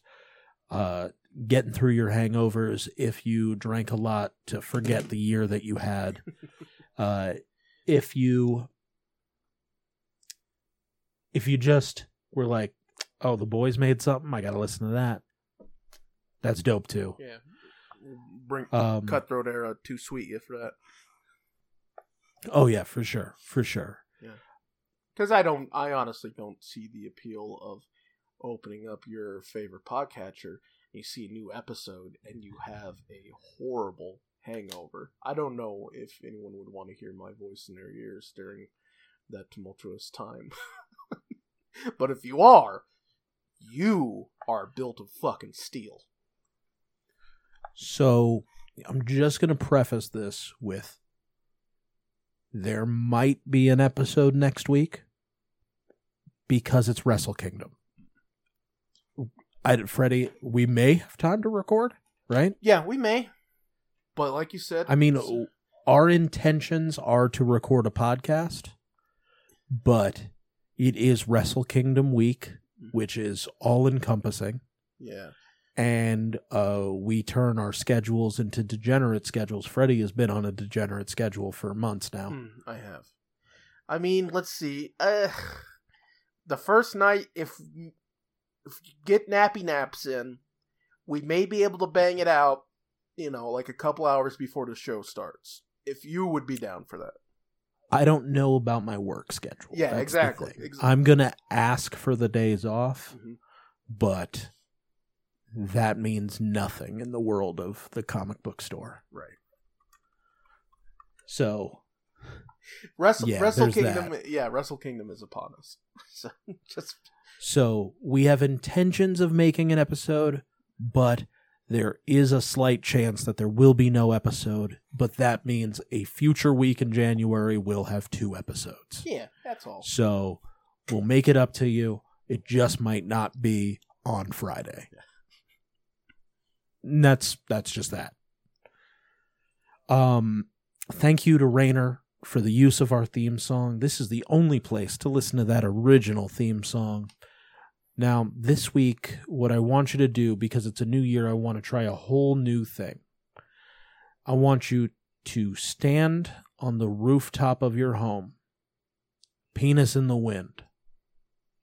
Uh, getting through your hangovers if you drank a lot to forget the year that you had. Uh, if you if you just were like, oh, the boys made something, I got to listen to that. That's dope too. Yeah. Bring Um, Cutthroat Era too sweet you for that. Oh yeah, for sure, for sure. Yeah. Because I don't, I honestly don't see the appeal of opening up your favorite podcatcher. You see a new episode and you have a horrible hangover. I don't know if anyone would want to hear my voice in their ears during that tumultuous time. but if you are, you are built of fucking steel. So I'm just gonna preface this with there might be an episode next week because it's Wrestle Kingdom. I, Freddie, we may have time to record, right? Yeah, we may. But like you said, I mean, our intentions are to record a podcast, but it is Wrestle Kingdom week, which is all encompassing. yeah. and uh, we turn our schedules into degenerate schedules. Freddie has been on a degenerate schedule for months now. Hmm, I have. I mean, let's see. Uh, the first night, if if you get nappy naps in, we may be able to bang it out. You know, like a couple hours before the show starts. If you would be down for that. I don't know about my work schedule. Yeah, exactly, exactly. I'm gonna ask for the days off, Mhm. but that means nothing in the world of the comic book store. Right. So Wrestle Yeah, Wrestle Kingdom. Yeah, Wrestle Kingdom is upon us. So just So we have intentions of making an episode, but there is a slight chance that there will be no episode. But that means a future week in January will have two episodes. yeah, that's all. So we'll make it up to you. It just might not be on Friday. And that's that's just that. Um thank you to Rayner for the use of our theme song. This is the only place to listen to that original theme song. Now, this week, what I want you to do, because it's a new year, I want to try a whole new thing. I want you to stand on the rooftop of your home, penis in the wind.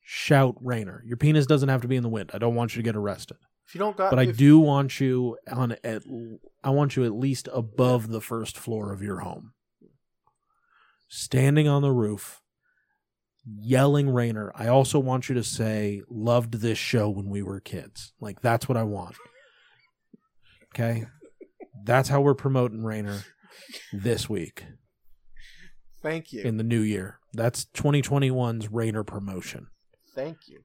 Shout Rainer. Your penis doesn't have to be in the wind. I don't want you to get arrested. If you don't got, But I do want you on at I want you at least above the first floor of your home. Standing on the roof, yelling Rainer. I also want you to say loved this show when we were kids. Like that's what I want. Okay? That's how we're promoting Rainer this week Thank you. in the new year. That's 2021's Rainer promotion. Thank you.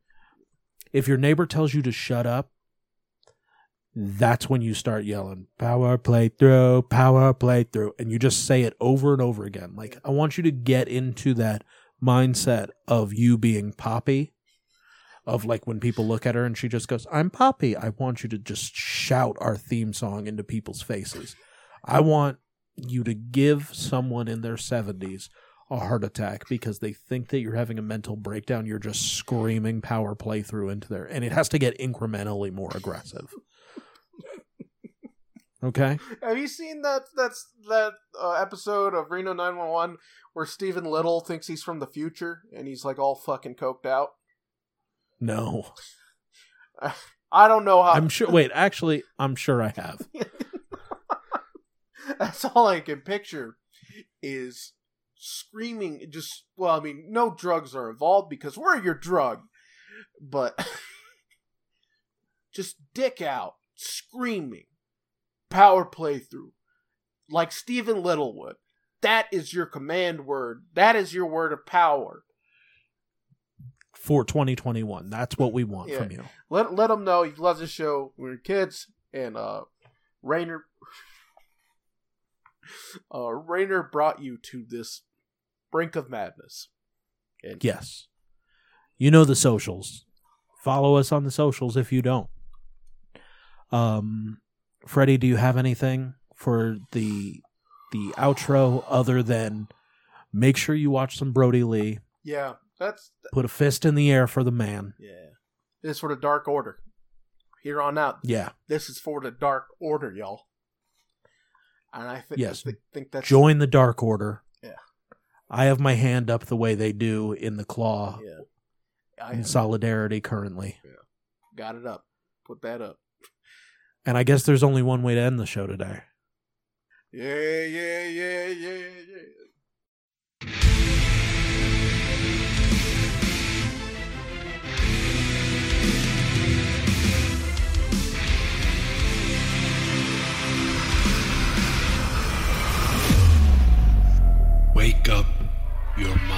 if your neighbor tells you to shut up, that's when you start yelling, power play playthrough, power play playthrough. And you just say it over and over again. Like, I want you to get into that mindset of you being Poppy, of like when people look at her and she just goes, I'm Poppy. I want you to just shout our theme song into people's faces. I want you to give someone in their 70s a heart attack because they think that you're having a mental breakdown. You're just screaming power playthrough into there, and it has to get incrementally more aggressive. Okay. Have you seen that that's that uh, episode of Reno 911 where Stephen Little thinks he's from the future and he's like all fucking coked out? No, I don't know how. I'm sure. Wait, actually, I'm sure I have. That's all I can picture is screaming. Just well, I mean, no drugs are involved because we're your drug, but just dick out, screaming, power playthrough, like Stephen Littlewood. That is your command word. That is your word of power. For 2021, that's what we want Yeah. from you. Let let them know you love the show. We're kids, and uh, Rainer, uh, Rainer brought you to this brink of madness. And Yes. You know the socials. Follow us on the socials if you don't. Um Freddie, do you have anything for the the outro other than make sure you watch some Brodie Lee, yeah, that's put a fist in the air for the man. yeah. This for the Dark Order. Here on out, Yeah. this is for the Dark Order, y'all. And I think Yes. I thi- think that's Join the Dark Order. Yeah. I have my hand up the way they do in the claw yeah. I in solidarity currently. Yeah, got it up. Put that up. And I guess there's only one way to end the show today. Yeah, yeah, yeah, yeah, yeah. Wake up your mind.